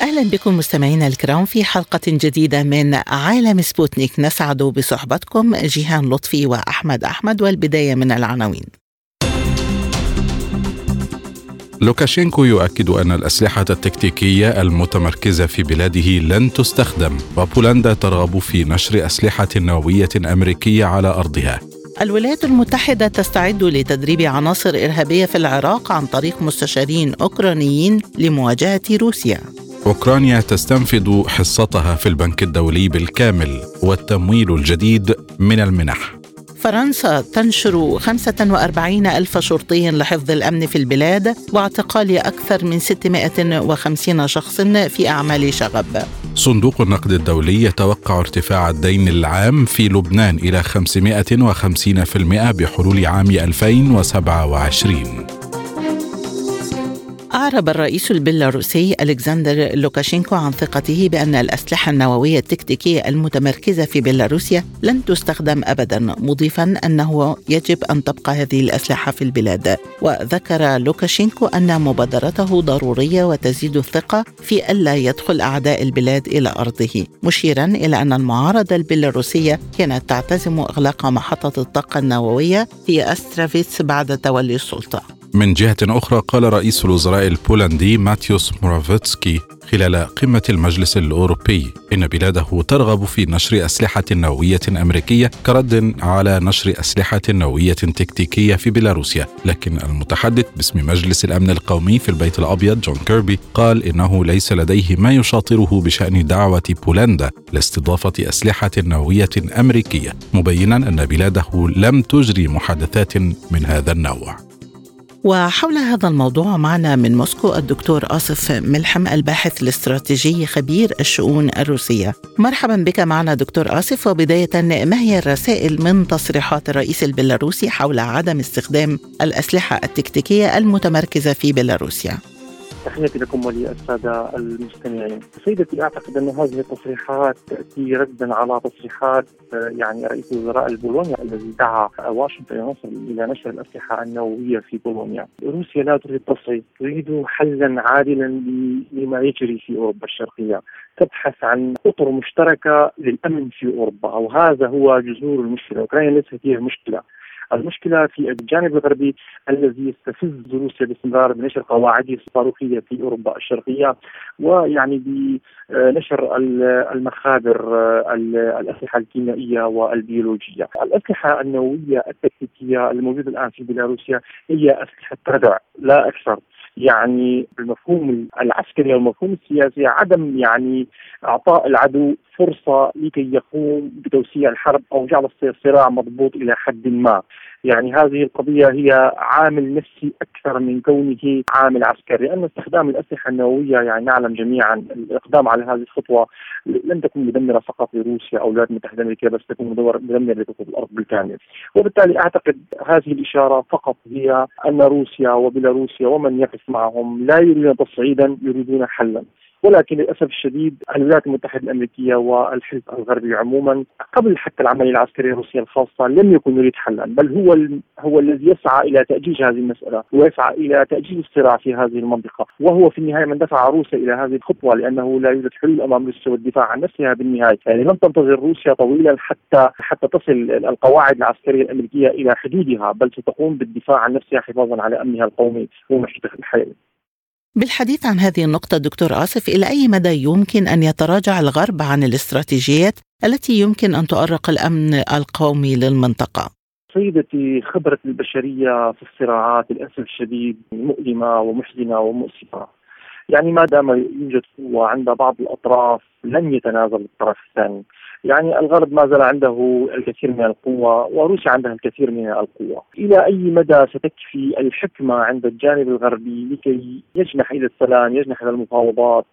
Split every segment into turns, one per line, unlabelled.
أهلا بكم مستمعينا الكرام في حلقة جديدة من عالم سبوتنيك نسعد بصحبتكم جيهان لطفي وأحمد أحمد والبداية من العناوين.
لوكاشينكو يؤكد أن الأسلحة التكتيكية المتمركزة في بلاده لن تستخدم وبولندا ترغب في نشر أسلحة نووية أمريكية على أرضها.
الولايات المتحدة تستعد لتدريب عناصر إرهابية في العراق عن طريق مستشارين أوكرانيين لمواجهة روسيا.
أوكرانيا تستنفذ حصتها في البنك الدولي بالكامل والتمويل الجديد من المنح.
فرنسا تنشر 45 ألف شرطي لحفظ الأمن في البلاد واعتقال أكثر من 650 شخص في أعمال شغب.
صندوق النقد الدولي يتوقع ارتفاع الدين العام في لبنان إلى 550% بحلول عام 2027
أعرب الرئيس البيلاروسي ألكسندر لوكاشينكو عن ثقته بأن الأسلحة النووية التكتيكية المتمركزة في بيلاروسيا لن تستخدم أبدا مضيفا أنه يجب أن تبقى هذه الأسلحة في البلاد. وذكر لوكاشينكو أن مبادرته ضرورية وتزيد الثقة في ألا يدخل أعداء البلاد إلى أرضه مشيرا إلى أن المعارضة البيلاروسية كانت تعتزم إغلاق محطة الطاقة النووية في أسترافيتس بعد تولي السلطة.
من جهة أخرى قال رئيس الوزراء البولندي ماتيوس مورافيتسكي خلال قمة المجلس الأوروبي إن بلاده ترغب في نشر أسلحة نووية أمريكية كرد على نشر أسلحة نووية تكتيكية في بيلاروسيا. لكن المتحدث باسم مجلس الأمن القومي في البيت الأبيض جون كيربي قال إنه ليس لديه ما يشاطره بشأن دعوة بولندا لاستضافة أسلحة نووية أمريكية مبينا أن بلاده لم تجري محادثات من هذا النوع.
وحول هذا الموضوع معنا من موسكو الدكتور آصف ملحم الباحث الاستراتيجي خبير الشؤون الروسية. مرحبا بك معنا دكتور آصف وبداية ما هي الرسائل من تصريحات الرئيس البيلاروسي حول عدم استخدام الأسلحة التكتيكية المتمركزة في بيلاروسيا؟
تحياتي لكم وللسادة المستمعين. سيدتي أعتقد أن هذه التصريحات تأتي ردا على تصريحات آه، يعني رئيس وزراء البولونيا الذي دعا واشنطن يوصل إلى نشر الأسلحة النووية في بولونيا. روسيا لا تريد تصعيد تريد حلا عادلا لما يجري في أوروبا الشرقية. تبحث عن أطر مشتركة للأمن في أوروبا وهذا هو جذور المشكلة، أوكرانيا ليست هي المشكلة، المشكلة في الجانب الغربي الذي يستفز روسيا باستمرار بنشر قواعده الصاروخيه في أوروبا الشرقية ويعني بنشر المخابر الأسلحة الكيميائية والبيولوجية. الأسلحة النووية التكتيكية الموجودة الآن في بيلاروسيا هي أسلحة ردع لا أكثر. يعني بالمفهوم العسكري والمفهوم السياسي عدم يعني إعطاء العدو فرصة لكي يقوم بتوسيع الحرب أو جعل الصراع مضبوط إلى حد ما. يعني هذه القضية هي عامل نفسي أكثر من كونه عامل عسكري، لأن استخدام الأسلحة النووية يعني نعلم جميعا الإقدام على هذه الخطوة لن تكون مدمرة فقط لروسيا أو الولايات المتحدة الأمريكية بس تكون مدمرة لكوكب الأرض بالكامل، وبالتالي أعتقد هذه الإشارة فقط هي أن روسيا وبيلاروسيا ومن يقف معهم لا يريدون تصعيدا يريدون حلا. ولكن للأسف الشديد الولايات المتحدة الأمريكية والحزب الغربي عموما قبل حتى العملية العسكرية الروسيه الخاصة لم يكن يريد حلا بل هو هو الذي يسعى إلى تاجيج هذه المسألة ويسعى إلى تاجيج الصراع في هذه المنطقة. وهو في النهاية من دفع روسيا إلى هذه الخطوة لأنه لا يوجد حلول أمام روسيا والدفاع عن نفسها بالنهاية. يعني لم تنتظر روسيا طويلا حتى حتى تصل القواعد العسكرية الأمريكية إلى حدودها بل ستقوم بالدفاع عن نفسها حفاظا على أمنها القومي ومعيشتها الحياة
بالحديث عن هذه النقطة دكتور آصف إلى أي مدى يمكن أن يتراجع الغرب عن الاستراتيجيات التي يمكن أن تؤرق الأمن القومي للمنطقة؟
سيدتي خبرة البشرية في الصراعات للأسف الشديد مؤلمة ومحزنة ومؤسفة يعني ما دام يوجد قوة عند بعض الأطراف لن يتنازل الطرف الثاني يعني الغرب ما زال عنده الكثير من القوة وروسيا عندها الكثير من القوة. إلى أي مدى ستكفي الحكمة عند الجانب الغربي لكي يجنح إلى السلام يجنح إلى المفاوضات؟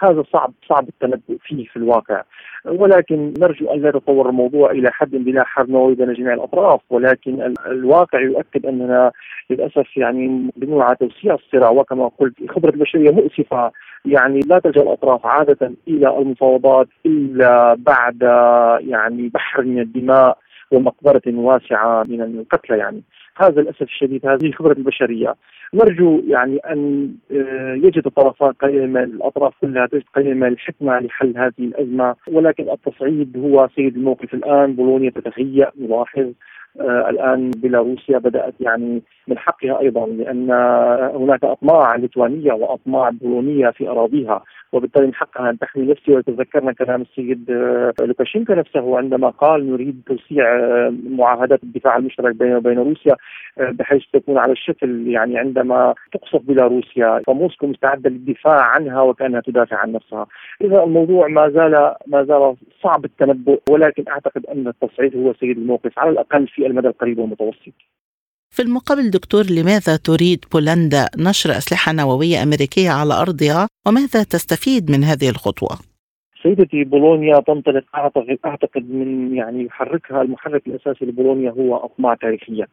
هذا صعب صعب التنبؤ فيه في الواقع. ولكن نرجو أن لا يتطور الموضوع إلى حد بلا حرب نووي بين جميع الأطراف. ولكن الواقع يؤكد أننا للأسف يعني بنوع توسيع الصراع وكما قلت خبرة البشرية مؤسفة يعني لا تلجا الأطراف عادة إلى المفاوضات إلا بعد يعني بحر من الدماء ومقبرة واسعة من القتلى يعني. هذا للأسف الشديد هذه خبره البشرية. نرجو يعني أن آه، يجد الطرفان قليلا من الأطراف كلها تجد قليلا من الحكمة لحل هذه الأزمة. ولكن التصعيد هو سيد الموقف الآن. بولونيا تتهيأ نلاحظ الآن بيلاروسيا بدأت يعني من حقها أيضا لأن هناك أطماع ليتوانية وأطماع بولونية في أراضيها وبالتالي من حقها أن تحمي نفسها. وتذكرنا كلام السيد آه، لوكاشينكو نفسه عندما قال نريد توسيع آه، معاهدات الدفاع المشترك بين وبين روسيا آه، بحيث تكون على الشكل يعني عندما تقصف بيلاروسيا. فموسكو مستعدة للدفاع عنها وكأنها تدافع عن نفسها. إذا الموضوع ما زال ما زال صعب التنبؤ ولكن أعتقد أن التصعيد هو سيد الموقف. على الأقل في المدى القريب والمتوسط.
في المقابل دكتور لماذا تريد بولندا نشر أسلحة نووية أمريكية على أرضها وماذا تستفيد من هذه الخطوة؟
سيدتي بولونيا تنطلق أعتقد أعتقد من يعني يحركها المحرك الأساسي لبولونيا هو أطماع تاريخية.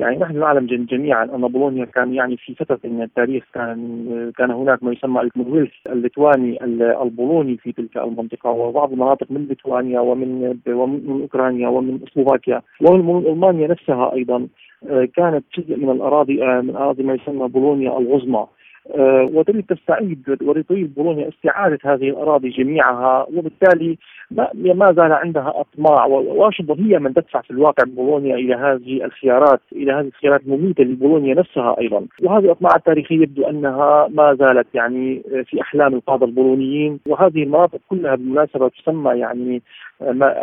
يعني نحن نعلم جميعا أن بولونيا كان يعني في فترة من التاريخ كان كان هناك ما يسمى الكومنولث الليتواني البولوني في تلك المنطقة وبعض المناطق من ليتوانيا ومن ومن أوكرانيا ومن سلوفاكيا ومن ألمانيا نفسها أيضا آه، كانت جزء من الأراضي آه، من أراضي ما يسمى بولونيا العظمى. آه، وتريد تستعيد وتريد بولونيا استعادة هذه الأراضي جميعها وبالتالي ما زال عندها أطماع واشنطن هي من تدفع في الواقع بولونيا إلى هذه الخيارات إلى هذه الخيارات المميتة لبولونيا نفسها أيضا. وهذه الأطماع التاريخية يبدو أنها ما زالت يعني في أحلام القادة البولونيين. وهذه المناطق كلها بالمناسبة تسمى يعني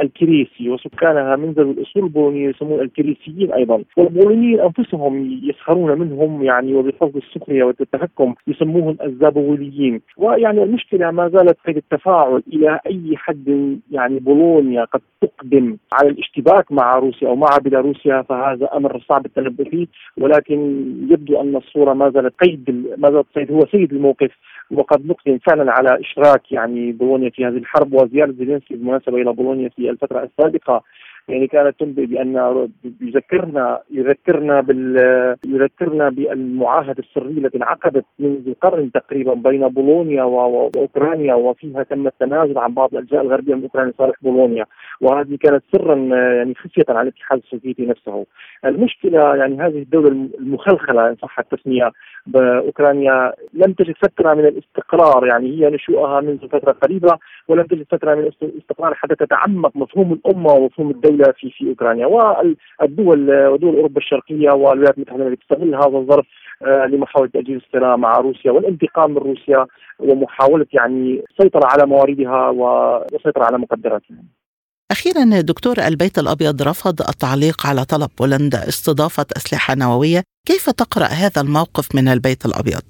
الكريسي وسكانها من ذوي الأصول البولونية يسمون الكريسيين أيضا. والبولونيين أنفسهم يسخرون منهم يعني وبفضل السخرية والتهكم يسموهم الزابوليين ويعني المشكلة ما زالت قيد التفاعل إلى أي حد يعني بولونيا قد تقدم على الاشتباك مع روسيا أو مع بيلاروسيا فهذا أمر صعب التنبؤ فيه. ولكن يبدو أن الصورة ما زالت قيد ما زالت هو سيد الموقف. وقد نقدم فعلا على إشراك يعني بولونيا في هذه الحرب وزيارة زيلينسكي بالمناسبة إلى بولونيا. في الفترة السابقة. يعني كانت تنبئ بأن يذكرنا يذكرنا بال يذكرنا بالمعاهدة السرية التي انعقدت منذ قرن تقريبا بين بولونيا وأوكرانيا وفيها تم التنازل عن بعض الأجزاء الغربية من أوكرانيا لصالح بولونيا وهذه كانت سرا يعني خفية على الاتحاد السوفيتي نفسه. المشكلة يعني هذه الدولة المخلخلة إن صح التسمية بأوكرانيا لم تجد فترة من الاستقرار يعني هي نشوءها منذ فترة قريبة ولم تجد فترة من الاستقرار حتى تتعمق مفهوم الأمة ومفهوم الدولة في في أوكرانيا والدول ودول أوروبا الشرقية والولايات المتحدة التي تستغل هذا الظرف آه، لمحاولة تأجيل الصراع مع روسيا والانتقام من روسيا ومحاولة يعني السيطره على مواردها والسيطره على مقدراتها.
أخيرا دكتور البيت الأبيض رفض التعليق على طلب بولندا استضافة أسلحة نووية كيف تقرأ هذا الموقف من البيت الأبيض؟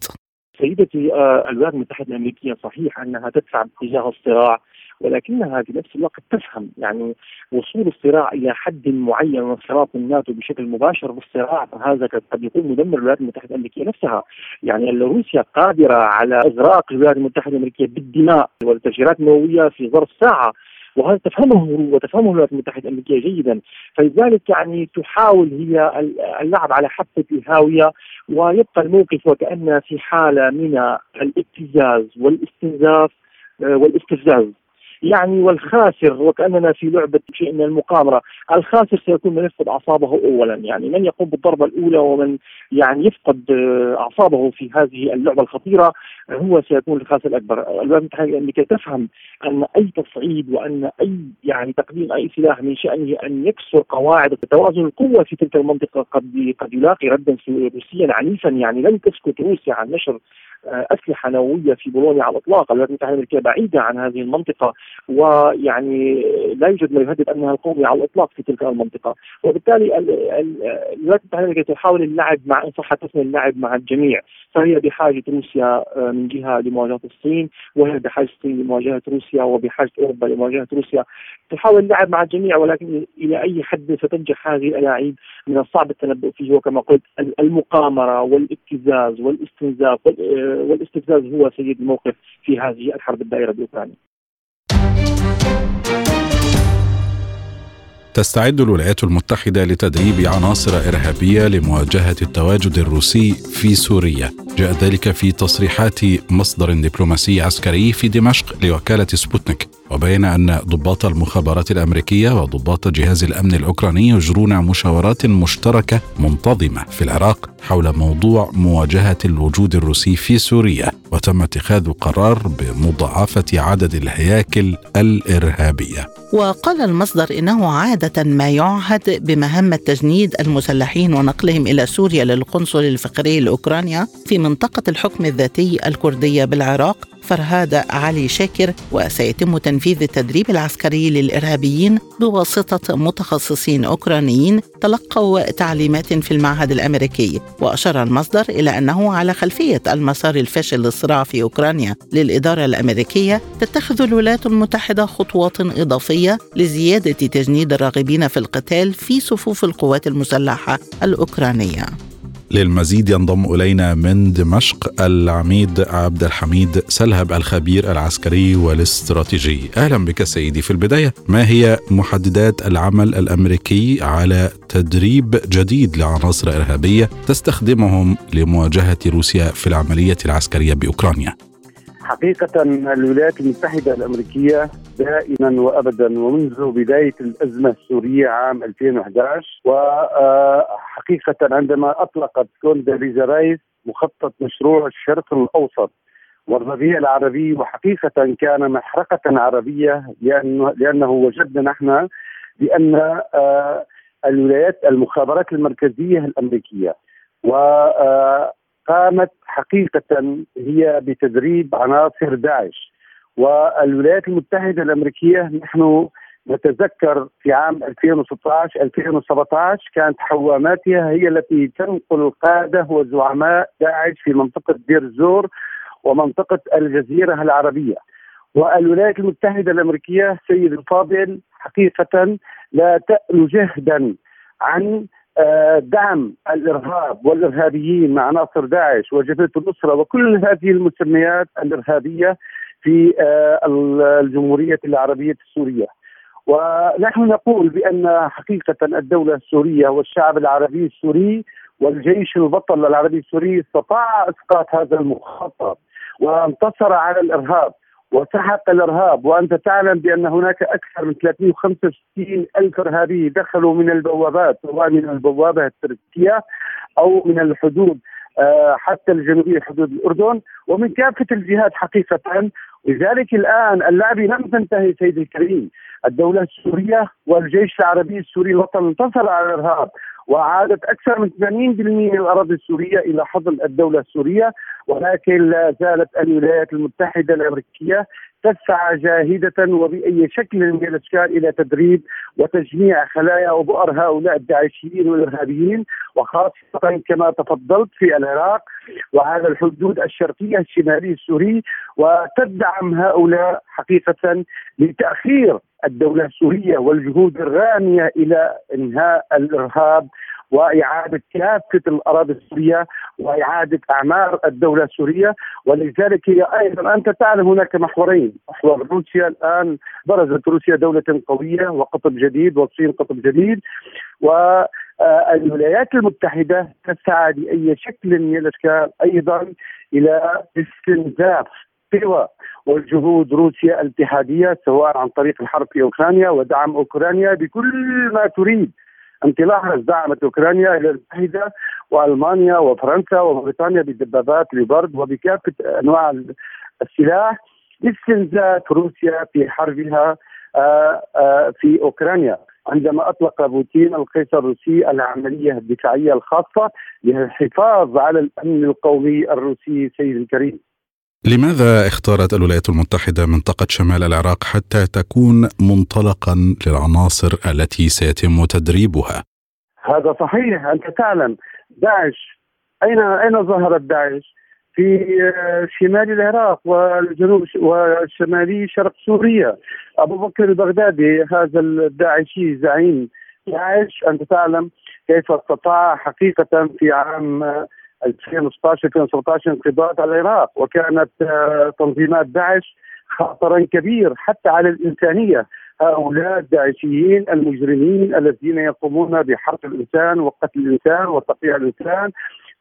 سيدتي آه، الولايات المتحدة الأمريكية صحيح أنها تدفع باتجاه الصراع ولكنها في نفس الوقت تفهم يعني وصول الصراع إلى حد معين وانخراط الناتو بشكل مباشر بالصراع فهذا قد يكون مدمر الولايات المتحدة الأمريكية نفسها. يعني روسيا قادرة على اغراق الولايات المتحدة الأمريكية بالدماء والتفجيرات النووية في ظرف ساعة وهذا تفهمه وتفهمه الولايات المتحدة الأمريكية جيدا. فلذلك يعني تحاول هي اللعب على حافه الهاوية ويبقى الموقف وكأن في حالة من الابتزاز والاستنزاف آه، والاستفزاز. يعني والخاسر وكأننا في لعبة شيء من المقامره، الخاسر سيكون من يفقد أعصابه اولا، يعني من يقوم بالضربة الأولى ومن يعني يفقد آه، أعصابه في هذه اللعبة الخطيرة هو سيكون الخاسر الأكبر، الولايات المتحده الامريكيه تفهم أن أي تصعيد وأن أي يعني تقديم أي سلاح من شأنه أن يكسر قواعد توازن القوة في تلك المنطقة قد قد يلاقي ردا روسيا عنيفا. يعني لن تسكت روسيا عن نشر أسلحة نووية في بولونيا على الإطلاق، الولايات المتحده الامريكيه بعيدة عن هذه المنطقة ويعني لا يوجد ما يهدد امنها القومي على الإطلاق في تلك المنطقة، وبالتالي الولايات المتحدة الامريكيه تحاول اللعب مع إن صح اللعب مع الجميع، فهي بحاجة روسيا من جهة لمواجهة الصين وهي بحاجة الصين لمواجهة روسيا وبحاجة أوروبا لمواجهة روسيا، تحاول اللعب مع الجميع ولكن إلى أي حد ستنجح هذه الألاعيب من الصعب التنبؤ فيه؟ وكما قلت المقامرة والابتزاز والإستنزاف والاستفزاز هو سيد الموقف في هذه الحرب الدائرة بأوكرانيا.
تستعد الولايات المتحدة لتدريب عناصر إرهابية لمواجهة التواجد الروسي في سوريا جاء ذلك في تصريحات مصدر دبلوماسي عسكري في دمشق لوكالة سبوتنيك وبين أن ضباط المخابرات الأمريكية وضباط جهاز الأمن الأوكراني يجرون مشاورات مشتركة منتظمة في العراق حول موضوع مواجهة الوجود الروسي في سوريا وتم اتخاذ قرار بمضاعفة عدد الهياكل الإرهابية.
وقال المصدر إنه عادة ما يعهد بمهمة تجنيد المسلحين ونقلهم إلى سوريا للقنصل الفقري لأوكرانيا في منطقة الحكم الذاتي الكردية بالعراق فرهاد علي شاكر وسيتم تنفيذ التدريب العسكري للإرهابيين بواسطة متخصصين أوكرانيين تلقوا تعليمات في المعهد الأمريكي. وأشار المصدر إلى أنه على خلفية المسار الفاشل للصراع في أوكرانيا للإدارة الأمريكية تتخذ الولايات المتحدة خطوات إضافية لزيادة تجنيد الراغبين في القتال في صفوف القوات المسلحة الأوكرانية.
للمزيد ينضم إلينا من دمشق العميد عبد الحميد سلهب الخبير العسكري والاستراتيجي. أهلا بك سيدي. في البداية ما هي محددات العمل الأمريكي على تدريب جديد لعناصر إرهابية تستخدمهم لمواجهة روسيا في العملية العسكرية بأوكرانيا؟
حقيقة الولايات المتحدة الأمريكية دائما وأبدا ومنذ بداية الأزمة السورية عام 2011 وحقيقة عندما أطلقت كونداليزا رايس مخطط مشروع الشرق الأوسط والربيع العربي وحقيقة كان محرقة عربية لأنه, لأنه وجدنا نحن بأن آه، الولايات المخابرات المركزية الأمريكية و آه، قامت حقيقة هي بتدريب عناصر داعش. والولايات المتحدة الأمريكية نحن نتذكر في عام 2016 2017 كانت حواماتها هي التي تنقل القادة وزعماء داعش في منطقة دير الزور ومنطقة الجزيرة العربية. والولايات المتحدة الأمريكية سيد الفاضل حقيقة لا تألو جهدا عن دعم الإرهاب والإرهابيين مع عناصر داعش وجبهة النصرة وكل هذه المسميات الإرهابية في آه، الجمهورية العربية السورية. ونحن نقول بأن حقيقة الدولة السورية والشعب العربي السوري والجيش البطل العربي السوري استطاع إسقاط هذا المخطط وانتصر على الإرهاب وسحق الإرهاب وأنت تعلم بأن هناك أكثر من 365 ألف إرهابي دخلوا من البوابات سواء من البوابة التركية أو من الحدود آه، حتى الجنوبية حدود الأردن ومن كافة الجهات حقيقة. لذلك الآن اللعبه لم تنتهي سيدي الكريم. الدولة السورية والجيش العربي السوري الوطن انتصر على الإرهاب وعادت أكثر من 80% من الأراضي السورية إلى حضن الدولة السورية ولكن لا زالت الولايات المتحدة الأمريكية تسعى جاهدة وبأي شكل من الأشكال إلى تدريب وتجميع خلايا وبؤر هؤلاء الداعشيين والإرهابيين وخاصة كما تفضلت في العراق وعلى الحدود الشرقية الشمالية السوري وتدعم هؤلاء حقيقة لتأخير الدولة السورية والجهود الرامية إلى إنهاء الإرهاب وإعادة كافة الأراضي السورية وإعادة أعمار الدولة السورية. ولذلك هي أيضا أنت تعلم هناك محورين، محور روسيا الآن برزت روسيا دولة قوية وقطب جديد والصين قطب جديد. والولايات المتحدة تسعى بأي شكل من الأشكال أيضا إلى استنزاف سوى والجهود روسيا الاتحادية سواء عن طريق الحرب في أوكرانيا ودعم أوكرانيا بكل ما تريد. تلاحظ دعمت أوكرانيا إلى المتحدة وألمانيا وفرنسا وبريطانيا بدبابات لبرد وبكافة أنواع السلاح لاستنزاف روسيا في حربها آه، آه، في أوكرانيا عندما أطلق بوتين القيصر الروسي العملية الدفاعية الخاصة للحفاظ على الأمن القومي الروسي سيد الكريم.
لماذا اختارت الولايات المتحدة منطقة شمال العراق حتى تكون منطلقا للعناصر التي سيتم تدريبها؟
هذا صحيح أنت تعلم داعش اين أين ظهرت داعش؟ في شمال العراق والجنوب وشمالي شرق سوريا أبو بكر البغدادي هذا الداعشي زعيم داعش أنت تعلم كيف استطاع حقيقة في عام 2016 2017 انقضاض على العراق وكانت تنظيمات داعش خطرا كبير حتى على الإنسانية. هؤلاء الداعشيين المجرمين الذين يقومون بحرق الإنسان وقتل الإنسان وتقطيع الإنسان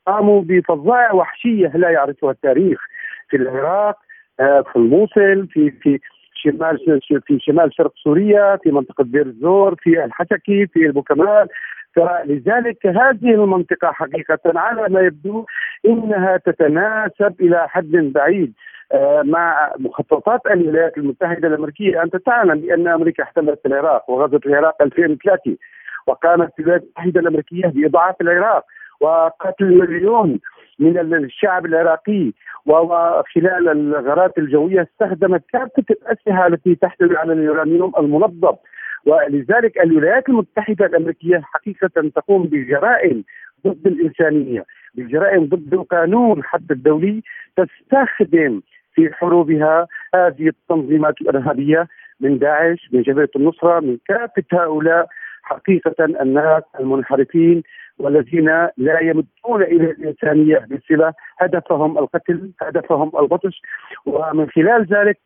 قاموا بفظائع وحشية لا يعرفها التاريخ. في العراق آه، في الموصل في في شمال في شمال شرق سوريا في منطقة بير الزور في الحشكي في البوكمال. فلذلك هذه المنطقة حقيقة على ما يبدو إنها تتناسب إلى حد بعيد. آه، مع مخططات الولايات المتحدة الأمريكية، انت تعلم بأن أمريكا احتلت العراق وغزت العراق 2003 وقامت الولايات المتحدة الأمريكية باضعاف العراق وقتل مليون من الشعب العراقي وخلال الغارات الجوية استخدمت كافة الأسلحة التي تحتوي على اليورانيوم المنظم. ولذلك الولايات المتحدة الأمريكية حقيقة تقوم بجرائم ضد الإنسانية بجرائم ضد القانون حتى الدولي تستخدم في حروبها هذه التنظيمات الإرهابية من داعش من جبهة النصرة من كافة هؤلاء حقيقة الناس المنحرفين والذين لا يمدون إلى الإنسانية بصلة هدفهم القتل هدفهم البطش ومن خلال ذلك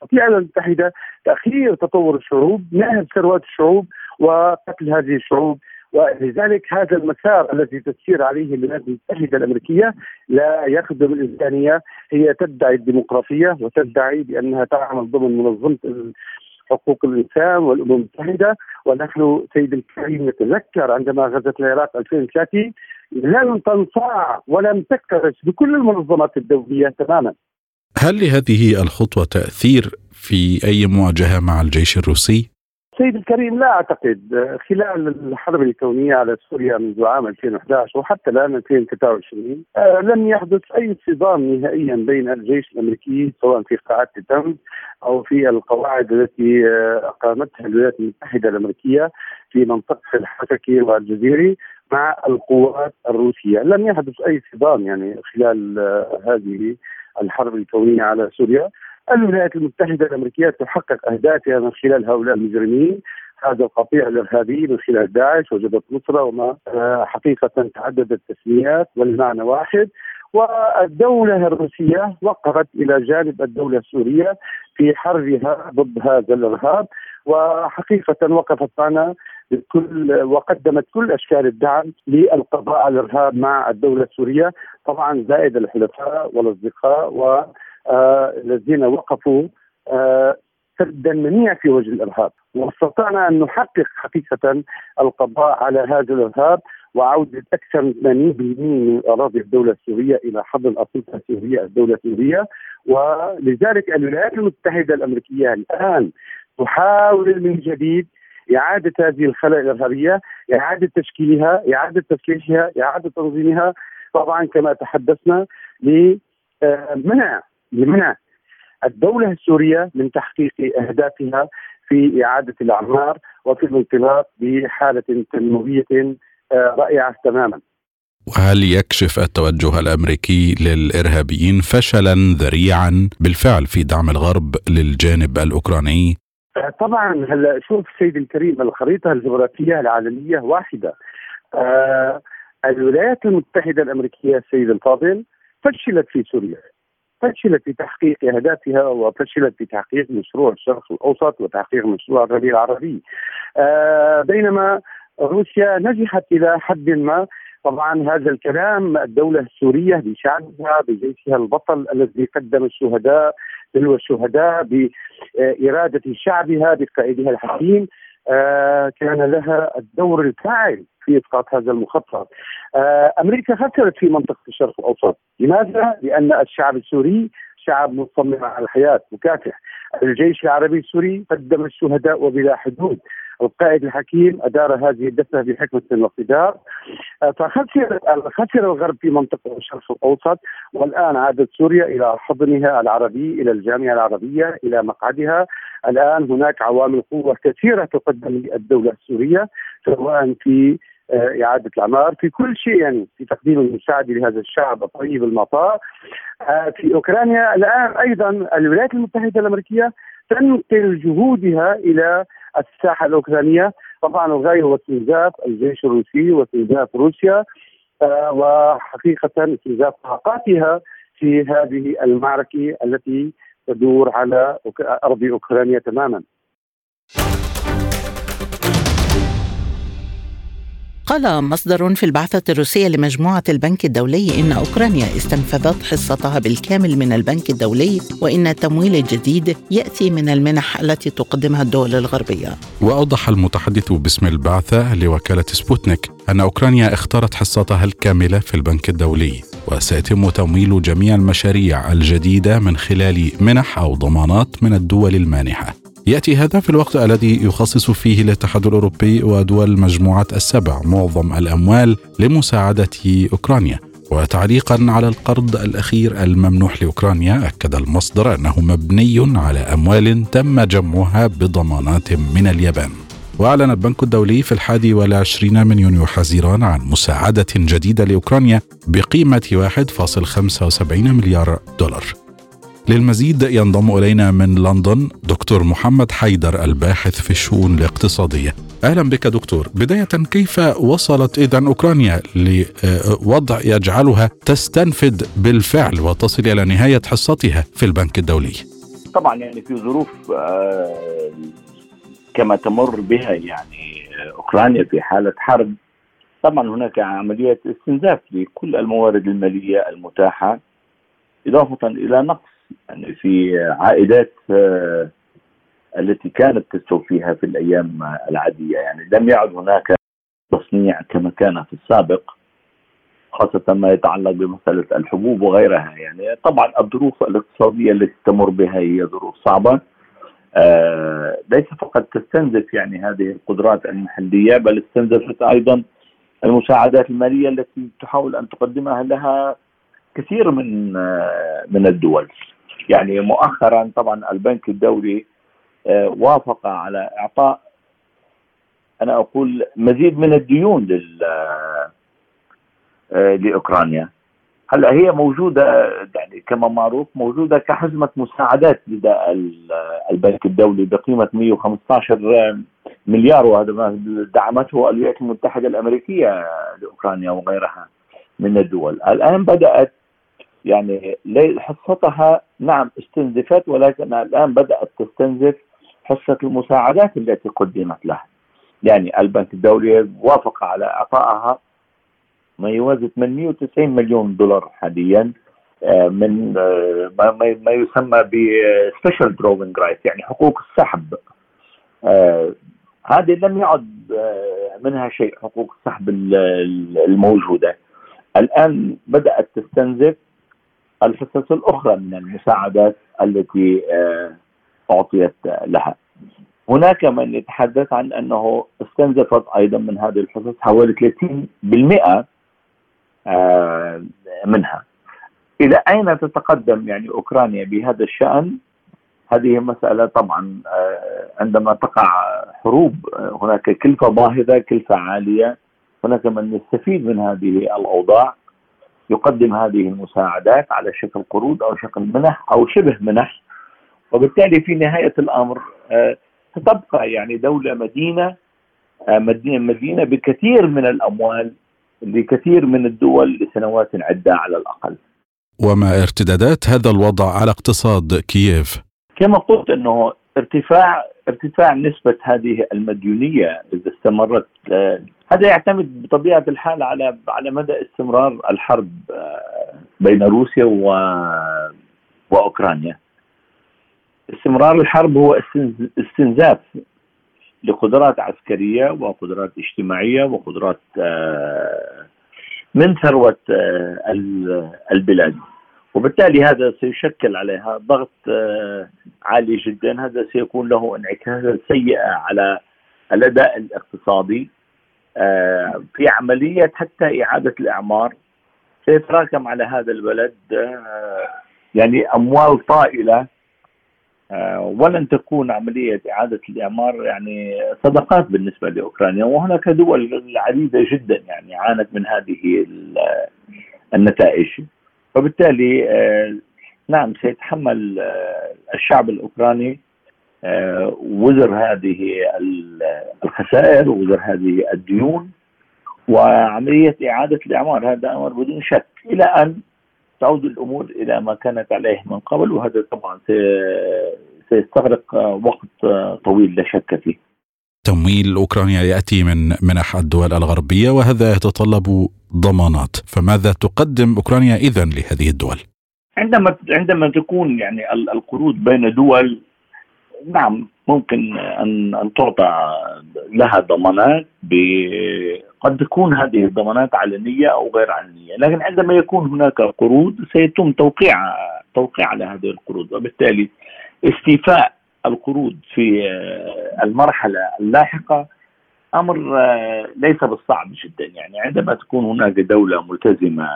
تستطيع الولايات المتحده تأخير تطور الشعوب نهب ثروات الشعوب وقتل هذه الشعوب ولذلك هذا المسار الذي تسير عليه الولايات المتحدة الأمريكية لا يخدم الإنسانية هي تدعي الديمقراطية وتدعي بأنها تعمل ضمن منظمة حقوق الإنسان والأمم المتحدة ونحن سيد الكريم نتذكر عندما غزت العراق 2003 لم تنصاع ولم تكترث بكل المنظمات الدولية تماما.
هل لهذه الخطوة تأثير في أي مواجهة مع الجيش الروسي؟
سيد الكريم لا أعتقد خلال الحرب الكونية على سوريا منذ عام 2011 وحتى الآن 2023 آه، لم يحدث أي صدام نهائيا بين الجيش الأمريكي سواء في قاعات الدم أو في القواعد التي آه، أقامتها الولايات المتحدة الأمريكية في منطقة الحككي والجزيري مع القوات الروسية، لم يحدث أي صدام يعني خلال آه، هذه الحرب الكونية على سوريا، الولايات المتحدة الأمريكية تحقق أهدافها من خلال هؤلاء المجرمين. هذا القطيع الإرهابي من خلال داعش وجبهة نصرة وما آه، حقيقة تعددت التسميات والمعنى واحد. والدولة الروسية وقفت إلى جانب الدولة السورية في حربها ضد هذا الإرهاب. وحقيقة وقفت معنا بكل وقدمت كل أشكال الدعم للقضاء على الإرهاب مع الدولة السورية. طبعا زائد الحلفاء والأصدقاء و آه، وقفوا آه، سدا منيع في وجه الإرهاب. واستطعنا أن نحقق حقيقة القضاء على هذا الإرهاب وعودة أكثر من 80% من أراضي الدولة السورية إلى حضن السلطه السورية الدولة السورية. ولذلك الولايات المتحدة الأمريكية الآن تحاول من جديد إعادة هذه الخلايا الإرهابية إعادة تشكيلها إعادة تسليحها إعادة تنظيمها طبعا كما تحدثنا لمنع لمنع الدولة السورية من تحقيق أهدافها في إعادة الأعمار وفي الانطلاق بحالة تنموية آه، رائعة تماما
وهل يكشف التوجه الأمريكي للإرهابيين فشلا ذريعا بالفعل في دعم الغرب للجانب
الأوكراني؟ طبعا هلا شوف سيدي الكريم الخريطة الجغرافية العالمية واحدة. آه الولايات المتحدة الأمريكية سيد الفاضل فشلت في سوريا فشلت في تحقيق أهدافها وفشلت في تحقيق مشروع الشرق الأوسط وتحقيق مشروع الربيع العربي. آه بينما روسيا نجحت إلى حد ما طبعا هذا الكلام الدولة السورية بشعبها بجيشها البطل الذي قدم الشهداء تلو الشهداء بإرادة شعبها بقائدها الحكيم آه كان لها الدور الفاعل في إسقاط هذا المخطط. آه أمريكا خسرت في منطقة الشرق الأوسط، لماذا؟ لأن الشعب السوري شعب مصمم على الحياة مكافح. الجيش العربي السوري قدم الشهداء وبلا حدود. والقائد الحكيم أدار هذه الدفة بحكمة واقتدار. آه، فخسر خسر الغرب في منطقة الشرق الأوسط والآن عادت سوريا إلى حضنها العربي إلى الجامعة العربية إلى مقعدها. الآن هناك عوامل قوة كثيرة تقدم للدولة السورية سواء في آه، إعادة الأعمار في كل شيء يعني في تقديم المساعدة لهذا الشعب الطيب المطار آه، في أوكرانيا الآن أيضا الولايات المتحدة الأمريكية تنقل جهودها إلى الساحة الأوكرانية. طبعا الغاية هو استنزاف الجيش الروسي واستنزاف روسيا آه، وحقيقة استنزاف طاقاتها في هذه المعركة التي تدور على أرض أوكرانيا تماما.
قال مصدر في البعثة الروسية لمجموعة البنك الدولي إن أوكرانيا استنفذت حصتها بالكامل من البنك الدولي وإن التمويل الجديد يأتي من المنح التي تقدمها الدول الغربية.
وأوضح المتحدث باسم البعثة لوكالة سبوتنيك أن أوكرانيا اختارت حصتها الكاملة في البنك الدولي وسيتم تمويل جميع المشاريع الجديدة من خلال منح أو ضمانات من الدول المانحة. يأتي هذا في الوقت الذي يخصص فيه الاتحاد الأوروبي ودول مجموعة السبع معظم الأموال لمساعدة أوكرانيا. وتعليقا على القرض الأخير الممنوح لأوكرانيا أكد المصدر أنه مبني على أموال تم جمعها بضمانات من اليابان. وأعلن البنك الدولي في الحادي والعشرين من يونيو حزيران عن مساعدة جديدة لأوكرانيا بقيمة 1.75 مليار دولار. للمزيد ينضم إلينا من لندن دكتور محمد حيدر الباحث في الشؤون الاقتصادية. أهلا بك دكتور، بداية كيف وصلت اذا أوكرانيا لوضع يجعلها تستنفد بالفعل وتصل إلى نهاية حصتها في البنك الدولي؟
طبعا يعني في ظروف آه، كما تمر بها يعني أوكرانيا في حالة حرب طبعا هناك عمليه استنزاف لكل الموارد المالية المتاحة إضافة إلى نقص يعني في عائدات آه، التي كانت تستوفيها في الأيام العادية. يعني لم يعد هناك تصنيع كما كان في السابق خاصة ما يتعلق بمسألة الحبوب وغيرها. يعني طبعا الظروف الاقتصادية التي تمر بها هي ظروف صعبة. آه ليس فقط تستنزف يعني هذه القدرات المحلية بل استنزفت أيضا المساعدات المالية التي تحاول أن تقدمها لها كثير من آه من الدول. يعني مؤخرا طبعا البنك الدولي آه، وافق على إعطاء أنا أقول مزيد من الديون لل آه، آه، لأوكرانيا. هلأ هي موجودة يعني كما معروف موجودة كحزمة مساعدات لدى البنك الدولي بقيمة 115 مليار وهذا ما دعمته الولايات المتحدة الأمريكية لأوكرانيا وغيرها من الدول. الآن بدأت يعني حصتها نعم استنزفت ولكن الآن بدأت تستنزف حصة المساعدات التي قدمت لها. يعني البنك الدولي وافق على إعطائها ما يوازي 890 مليون دولار حاليا آه، من آه، ما يسمى ب special drawing right يعني حقوق السحب. آه، هذه لم يعد منها شيء حقوق السحب الموجودة. الآن بدأت تستنزف الحصص الأخرى من المساعدات التي آه، أعطيت لها. هناك من يتحدث عن أنه استنزفت أيضا من هذه الحصص حوالي 30% آه، منها. إلى أين تتقدم يعني أوكرانيا بهذا الشأن؟ هذه مسألة طبعا آه، عندما تقع حروب هناك كلفة باهظة كلفة عالية. هناك من يستفيد من هذه الأوضاع. يقدم هذه المساعدات على شكل قروض أو شكل منح أو شبه منح وبالتالي في نهاية الأمر آه، ستبقى يعني دولة مدينة آه، مدينة مدينة بكثير من الأموال لكثير من الدول لسنوات عدة على الأقل.
وما ارتدادات هذا الوضع على اقتصاد كييف؟
كما قلت إنه ارتفاع ارتفاع نسبة هذه المديونية إذا استمرت آه، هذا يعتمد بطبيعة الحال على على مدى استمرار الحرب آه، بين روسيا و وأوكرانيا. استمرار الحرب هو استنزاف لقدرات عسكرية وقدرات اجتماعية وقدرات آه، من ثروه آه، البلاد. وبالتالي هذا سيشكل عليها ضغط عالي جدا. هذا سيكون له انعكاسات سيئه على الأداء الاقتصادي آه، في عملية حتى إعادة الإعمار. سيتراكم على هذا البلد آه، يعني أموال طائلة آه، ولن تكون عملية إعادة الإعمار يعني صدقات بالنسبة لأوكرانيا. وهناك دول عديدة جدا يعني عانت من هذه النتائج. وبالتالي نعم سيتحمل الشعب الأوكراني وزر هذه الخسائر ووزر هذه الديون وعملية إعادة الإعمار. هذا أمر بدون شك. إلى أن تعود الأمور إلى ما كانت عليه من قبل وهذا طبعا سيستغرق وقت طويل لا شك فيه.
تمويل أوكرانيا ياتي من منح الدول الغربية وهذا يتطلب ضمانات، فماذا تقدم أوكرانيا اذا لهذه الدول؟
عندما عندما تكون يعني القروض بين دول نعم ممكن أن أن تعطى لها ضمانات قد تكون هذه الضمانات علنية أو غير علنية، لكن عندما يكون هناك قروض سيتم توقيع توقيع على هذه القروض وبالتالي استيفاء القروض في المرحلة اللاحقة أمر ليس بالصعب جدا. يعني عندما تكون هناك دولة ملتزمة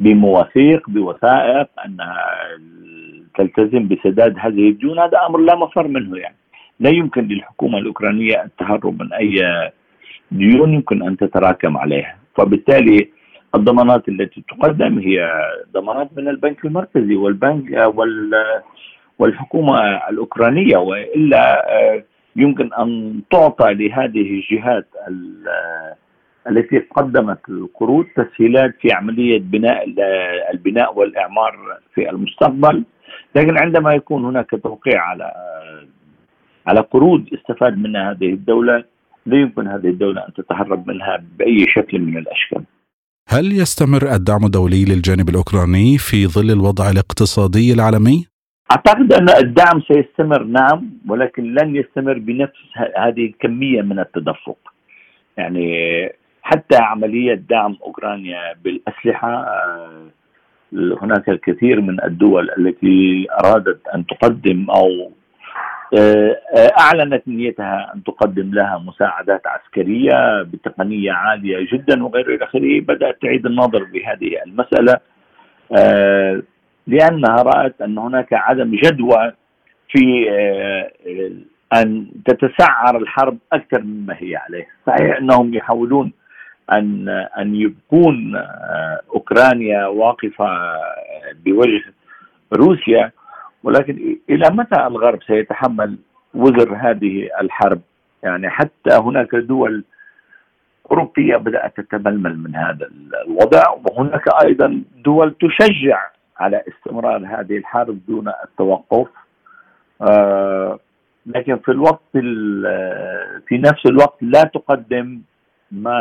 بمواثيق بوثائق أنها تلتزم بسداد هذه الديون هذا أمر لا مفر منه. يعني لا يمكن للحكومة الأوكرانية التهرب من أي ديون يمكن أن تتراكم عليها. فبالتالي الضمانات التي تقدم هي ضمانات من البنك المركزي والبنك وال والحكومة الأوكرانية وإلا يمكن أن تعطى لهذه الجهات التي قدمت القروض تسهيلات في عملية بناء البناء والإعمار في المستقبل لكن عندما يكون هناك توقيع على على قروض استفاد منها هذه الدولة لا يمكن هذه الدولة أن تتهرب منها بأي شكل من الأشكال.
هل يستمر الدعم الدولي للجانب الأوكراني في ظل الوضع الاقتصادي العالمي؟
أعتقد أن الدعم سيستمر نعم ولكن لن يستمر بنفس هذه الكمية من التدفق. يعني حتى عملية دعم أوكرانيا بالأسلحة آه، هناك الكثير من الدول التي أرادت أن تقدم أو آه، آه، أعلنت نيتها أن تقدم لها مساعدات عسكرية بتقنية عالية جدا وغير إلى آخره. بدأت تعيد النظر بهذه المسألة آه، لأنها رأت أن هناك عدم جدوى في أن تتسعر الحرب أكثر مما هي عليه، صحيح أنهم يحاولون أن أن يبقون أوكرانيا واقفة بوجه روسيا. ولكن إلى متى الغرب سيتحمل وزر هذه الحرب؟ يعني حتى هناك دول أوروبية بدأت تتململ من هذا الوضع وهناك أيضا دول تشجع على استمرار هذه الحرب دون التوقف آه لكن في الوقت في نفس الوقت لا تقدم ما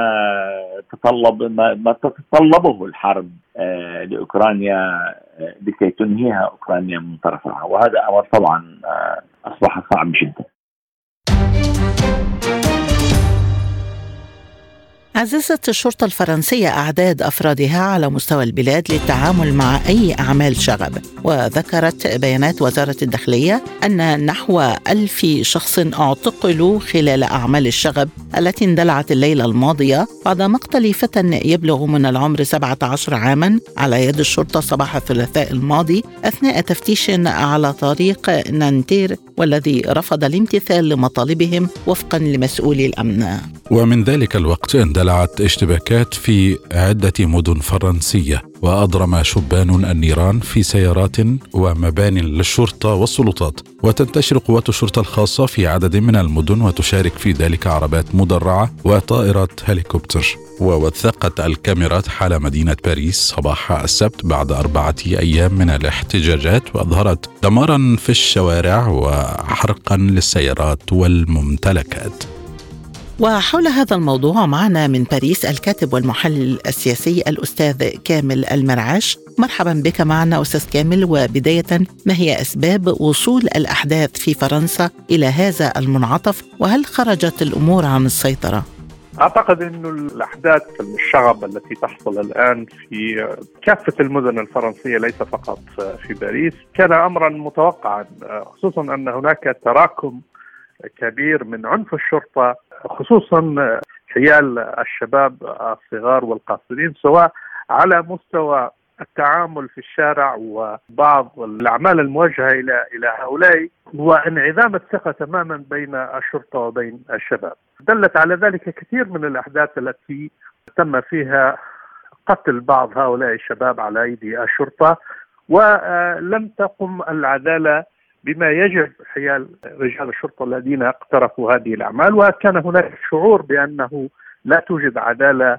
تطلب ما, تتطلبه الحرب آه لأوكرانيا لكي تنهيها أوكرانيا من طرفها وهذا أمر طبعا آه أصبح صعب جدا.
عززت الشرطة الفرنسية أعداد أفرادها على مستوى البلاد للتعامل مع أي أعمال شغب. وذكرت بيانات وزارة الداخلية أن نحو ألف شخص اعتقلوا خلال أعمال الشغب التي اندلعت الليلة الماضية بعد مقتل فتى يبلغ من العمر 17 عاما على يد الشرطة صباح الثلاثاء الماضي أثناء تفتيش على طريق نانتير والذي رفض الامتثال لمطالبهم وفقا لمسؤولي الأمن.
ومن ذلك الوقت اندلعت اشتباكات في عدة مدن فرنسية وأضرم شبان النيران في سيارات ومبان للشرطة والسلطات. وتنتشر قوات الشرطة الخاصة في عدد من المدن وتشارك في ذلك عربات مدرعة وطائرات هليكوبتر. ووثقت الكاميرات حال مدينة باريس صباح السبت بعد أربعة أيام من الاحتجاجات وأظهرت دمارا في الشوارع وحرقا للسيارات والممتلكات.
وحول هذا الموضوع معنا من باريس الكاتب والمحلل السياسي الأستاذ كامل المرعاش مرحبا بك معنا أستاذ كامل. وبداية ما هي أسباب وصول الأحداث في فرنسا إلى هذا المنعطف؟ وهل خرجت الأمور عن السيطرة؟
أعتقد انه الأحداث الشغب التي تحصل الآن في كافة المدن الفرنسية ليس فقط في باريس كان امرا متوقعا خصوصا أن هناك تراكم كبير من عنف الشرطة خصوصا حيال الشباب الصغار والقاصرين سواء على مستوى التعامل في الشارع وبعض الأعمال الموجهة إلى إلى هؤلاء وانعدام الثقة تماما بين الشرطة وبين الشباب. دلت على ذلك كثير من الأحداث التي تم فيها قتل بعض هؤلاء الشباب على أيدي الشرطة ولم تقم العدالة بما يجب حيال رجال الشرطة الذين اقترفوا هذه الأعمال وكان هناك شعور بأنه لا توجد عدالة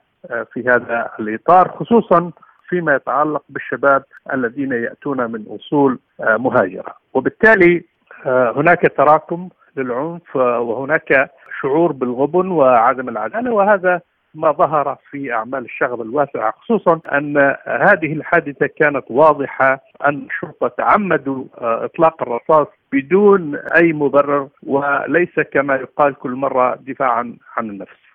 في هذا الإطار خصوصا فيما يتعلق بالشباب الذين يأتون من أصول مهاجرة. وبالتالي هناك تراكم للعنف وهناك شعور بالغبن وعدم العدالة وهذا ما ظهر في أعمال الشغب الواسعه خصوصا أن هذه الحادثة كانت واضحة أن الشرطه تعمدوا إطلاق الرصاص بدون أي مبرر وليس كما يقال كل مرة دفاعا عن النفس.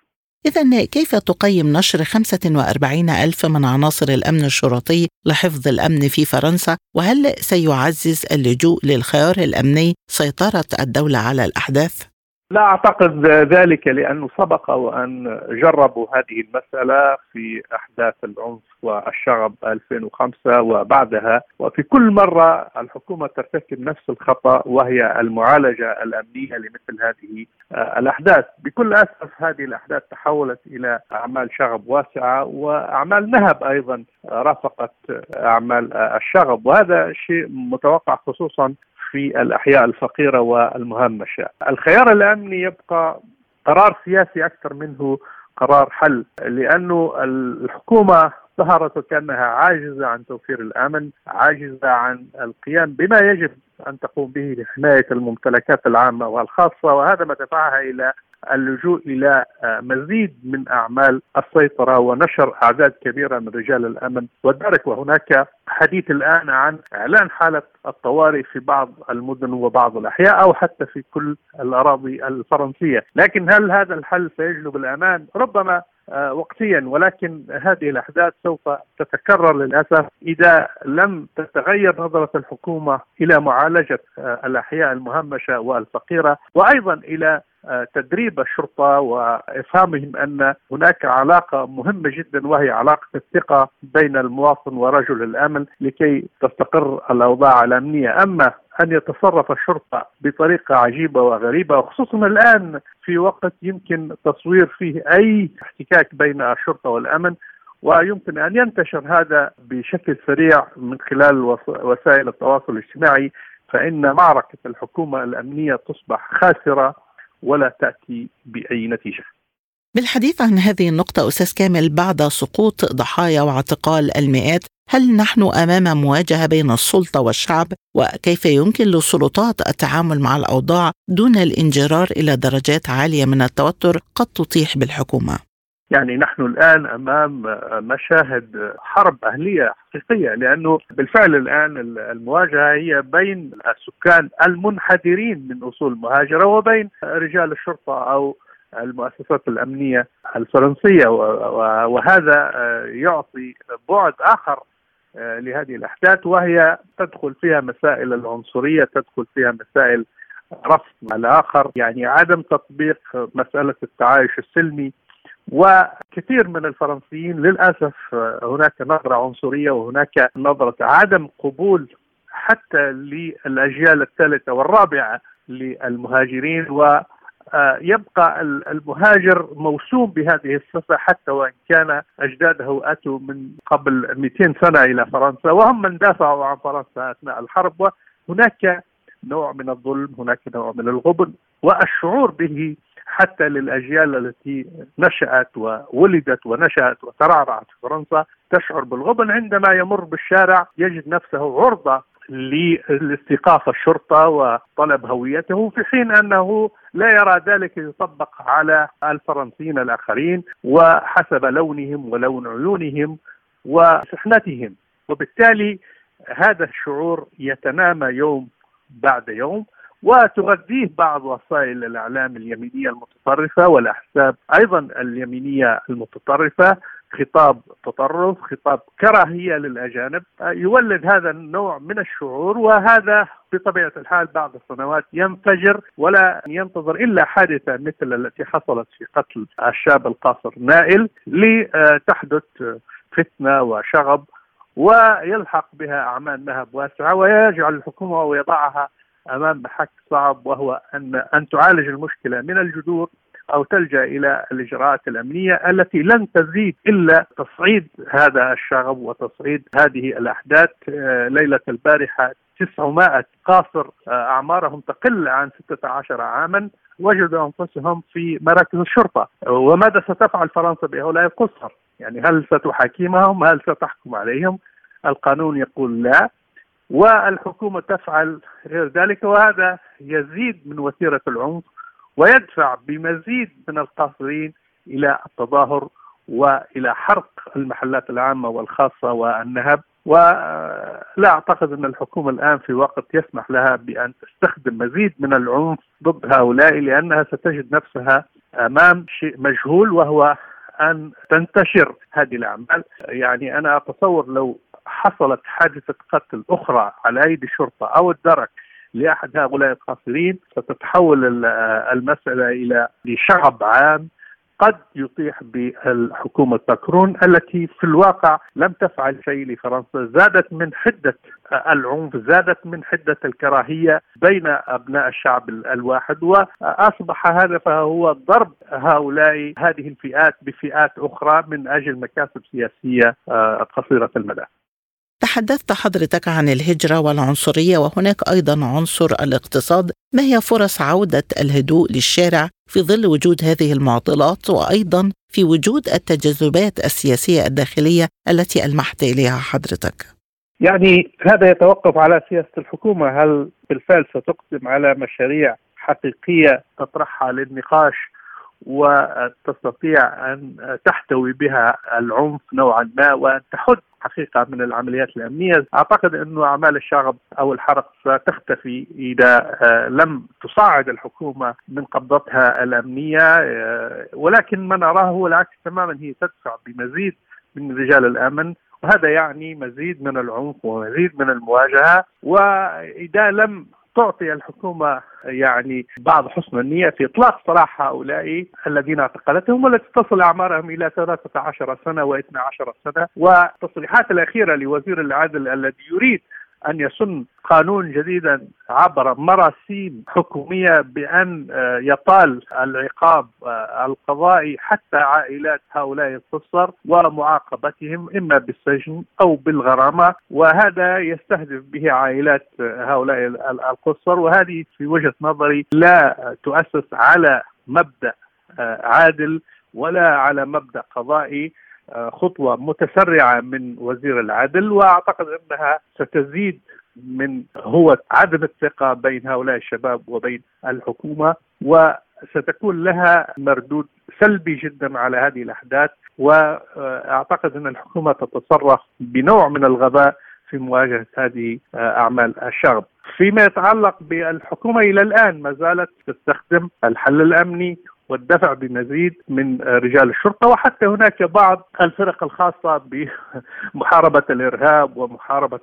إذا كيف تقيم نشر 45 ألف من عناصر الأمن الشرطي لحفظ الأمن في فرنسا وهل سيعزز اللجوء للخيار الأمني سيطرة الدولة على الأحداث؟
لا أعتقد ذلك لأنه سبق وأن جربوا هذه المسألة في أحداث العنف والشغب 2005 وبعدها. وفي كل مرة الحكومة ترتكب نفس الخطأ وهي المعالجة الأمنية لمثل هذه الأحداث، بكل أسف هذه الأحداث تحولت إلى أعمال شغب واسعة وأعمال نهب أيضا رافقت أعمال الشغب. وهذا شيء متوقع خصوصا في الأحياء الفقيرة والمهمشة. الخيار الأمني يبقى قرار سياسي أكثر منه قرار حل لأنه الحكومة ظهرت وكانها عاجزة عن توفير الأمن، عاجزة عن القيام بما يجب أن تقوم به لحماية الممتلكات العامة والخاصة وهذا ما دفعها إلى اللجوء إلى مزيد من أعمال السيطرة ونشر أعداد كبيرة من رجال الأمن. والدرك وهناك حديث الآن عن إعلان حالة الطوارئ في بعض المدن وبعض الأحياء أو حتى في كل الأراضي الفرنسية، لكن هل هذا الحل سيجلب الأمان؟ ربما وقتيا. ولكن هذه الأحداث سوف تتكرر للأسف إذا لم تتغير نظرة الحكومة إلى معالجة الأحياء المهمشة والفقيرة وأيضا إلى تدريب الشرطة وإفهامهم أن هناك علاقة مهمة جدا وهي علاقة الثقة بين المواطن ورجل الأمن لكي تستقر الأوضاع الأمنية، أما أن يتصرف الشرطة بطريقة عجيبة وغريبة وخصوصا الآن في وقت يمكن تصوير فيه أي احتكاك بين الشرطة والأمن ويمكن أن ينتشر هذا بشكل سريع من خلال وسائل التواصل الاجتماعي فإن معركة الحكومة الأمنية تصبح خاسرة ولا تأتي بأي نتيجة.
بالحديث عن هذه النقطة أستاذ كامل بعد سقوط ضحايا واعتقال المئات هل نحن أمام مواجهة بين السلطة والشعب وكيف يمكن للسلطات التعامل مع الأوضاع دون الانجرار إلى درجات عالية من التوتر قد تطيح بالحكومة؟
يعني نحن الآن أمام مشاهد حرب أهلية حقيقية لأنه بالفعل الآن المواجهة هي بين السكان المنحدرين من أصول مهاجرة وبين رجال الشرطة أو المؤسسات الأمنية الفرنسية وهذا يعطي بعد آخر لهذه الأحداث وهي تدخل فيها مسائل العنصرية تدخل فيها مسائل رفض الآخر يعني عدم تطبيق مسألة التعايش السلمي وكثير من الفرنسيين للأسف هناك نظرة عنصرية وهناك نظرة عدم قبول حتى للأجيال الثالثة والرابعة للمهاجرين و يبقى المهاجر موسوم بهذه الصفة حتى وإن كان أجداده أتوا من قبل 200 سنة إلى فرنسا. وهم من دافعوا عن فرنسا أثناء الحرب وهناك نوع من الظلم هناك نوع من الغبن والشعور به حتى للأجيال التي نشأت وولدت ونشأت وترعرعت في فرنسا تشعر بالغبن. عندما يمر بالشارع يجد نفسه عرضة لاستيقاف الشرطة وطلب هويته في حين أنه لا يرى ذلك يطبق على الفرنسيين الآخرين وحسب لونهم ولون عيونهم وسحنتهم وبالتالي هذا الشعور يتنامى يوم بعد يوم وتغذيه بعض وسائل الإعلام اليمينية المتطرفة والأحزاب أيضا اليمينية المتطرفة خطاب تطرف خطاب كراهية للأجانب. يولد هذا النوع من الشعور وهذا بطبيعة الحال بعد سنوات ينفجر ولا ينتظر إلا حادثة مثل التي حصلت في قتل الشاب القاصر نائل لتحدث فتنة وشغب ويلحق بها أعمال نهب واسعة ويجعل الحكومة ويضعها أمام محك صعب وهو ان أن تعالج المشكلة من الجذور أو تلجأ إلى الإجراءات الأمنية التي لن تزيد إلا تصعيد هذا الشغب وتصعيد هذه الأحداث آه، ليلة البارحة 900 قاصر آه، أعمارهم تقل عن 16 عاما وجدوا أنفسهم في مراكز الشرطة وماذا ستفعل فرنسا بهؤلاء القصر؟ يعني هل ستحاكمهم؟ هل ستحكم عليهم؟ القانون يقول لا والحكومة تفعل غير ذلك وهذا يزيد من وتيرة العنف ويدفع بمزيد من القاصرين إلى التظاهر وإلى حرق المحلات العامة والخاصة والنهب ولا أعتقد أن الحكومة الآن في وقت يسمح لها بأن تستخدم مزيد من العنف ضد هؤلاء لأنها ستجد نفسها أمام شيء مجهول وهو أن تنتشر هذه الأعمال. يعني أنا أتصور لو حصلت حادثة قتل أخرى على أيدي الشرطة أو الدرك لأحد هؤلاء القاصرين ستتحول المسألة إلى شغب عام قد يطيح بالحكومة ماكرون التي في الواقع لم تفعل شيء لفرنسا. زادت من حدة العنف زادت من حدة الكراهية بين أبناء الشعب الواحد. وأصبح هدفها هو ضرب هؤلاء هذه الفئات بفئات أخرى من أجل مكاسب سياسية قصيرة المدى.
تحدثت حضرتك عن الهجرة والعنصرية وهناك أيضا عنصر الاقتصاد ما هي فرص عودة الهدوء للشارع في ظل وجود هذه المعضلات وأيضا في وجود التجاذبات السياسية الداخلية التي ألمحت إليها حضرتك.
يعني هذا يتوقف على سياسة الحكومة. هل بالفعل ستقدم على مشاريع حقيقية تطرحها للنقاش وتستطيع أن تحتوي بها العنف نوعا ما وأن تحد حقيقة من العمليات الأمنية، أعتقد انه أعمال الشغب أو الحرق ستختفي إذا آه، لم تصعد الحكومة من قبضتها الأمنية آه، ولكن ما نراه هو العكس تماما هي تدفع بمزيد من رجال الأمن وهذا يعني مزيد من العنف ومزيد من المواجهة. وإذا لم تعطي الحكومة يعني بعض حسن النية في إطلاق سراح هؤلاء الذين اعتقلتهم والتي تصل أعمارهم إلى 13 سنة و12 سنة. والتصريحات الأخيرة لوزير العدل الذي يريد أن يسن قانون جديدا عبر مراسيم حكومية بأن آه، يطال العقاب آه، القضائي حتى عائلات هؤلاء القصر ومعاقبتهم إما بالسجن أو بالغرامة. وهذا يستهدف به عائلات آه، هؤلاء القصر. وهذه في وجهة نظري لا تؤسس على مبدأ عادل ولا على مبدأ قضائي. خطوة متسرعة من وزير العدل وأعتقد أنها ستزيد من هو عدم الثقة بين هؤلاء الشباب وبين الحكومة وستكون لها مردود سلبي جدا على هذه الأحداث وأعتقد أن الحكومة تتصرف بنوع من الغباء في مواجهة هذه أعمال الشغب. فيما يتعلق بالحكومة إلى الآن ما زالت تستخدم الحل الأمني والدفع بمزيد من رجال الشرطة وحتى هناك بعض الفرق الخاصة بمحاربة الإرهاب ومحاربة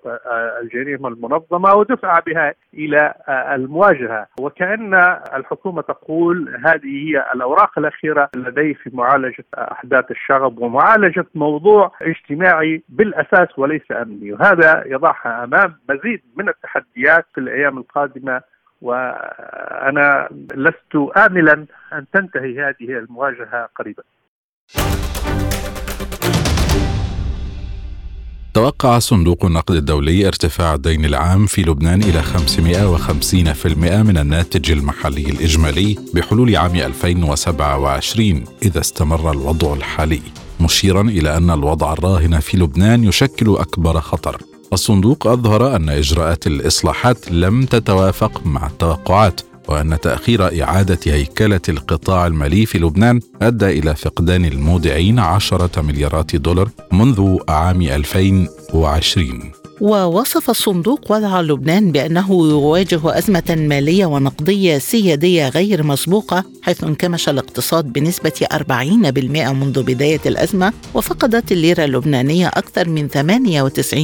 الجريمة المنظمة ودفع بها إلى المواجهة. وكأن الحكومة تقول هذه هي الأوراق الأخيرة لدي في معالجة أحداث الشغب ومعالجة موضوع اجتماعي بالأساس وليس أمني. وهذا يضعها أمام مزيد من التحديات في الأيام القادمة وأنا لست املا أن تنتهي هذه المواجهة قريبا.
توقع صندوق النقد الدولي ارتفاع الدين العام في لبنان إلى 550% من الناتج المحلي الإجمالي بحلول عام 2027 إذا استمر الوضع الحالي مشيرا إلى أن الوضع الراهن في لبنان يشكل أكبر خطر الصندوق أظهر أن إجراءات الإصلاحات لم تتوافق مع التوقعات وأن تأخير إعادة هيكلة القطاع المالي في لبنان أدى إلى فقدان المودعين عشرة مليارات دولار منذ عام 2020
ووصف الصندوق وضع لبنان بأنه يواجه أزمة مالية ونقدية سيادية غير مسبوقة حيث انكمش الاقتصاد بنسبة 40% منذ بداية الأزمة وفقدت الليرة اللبنانية أكثر من 98%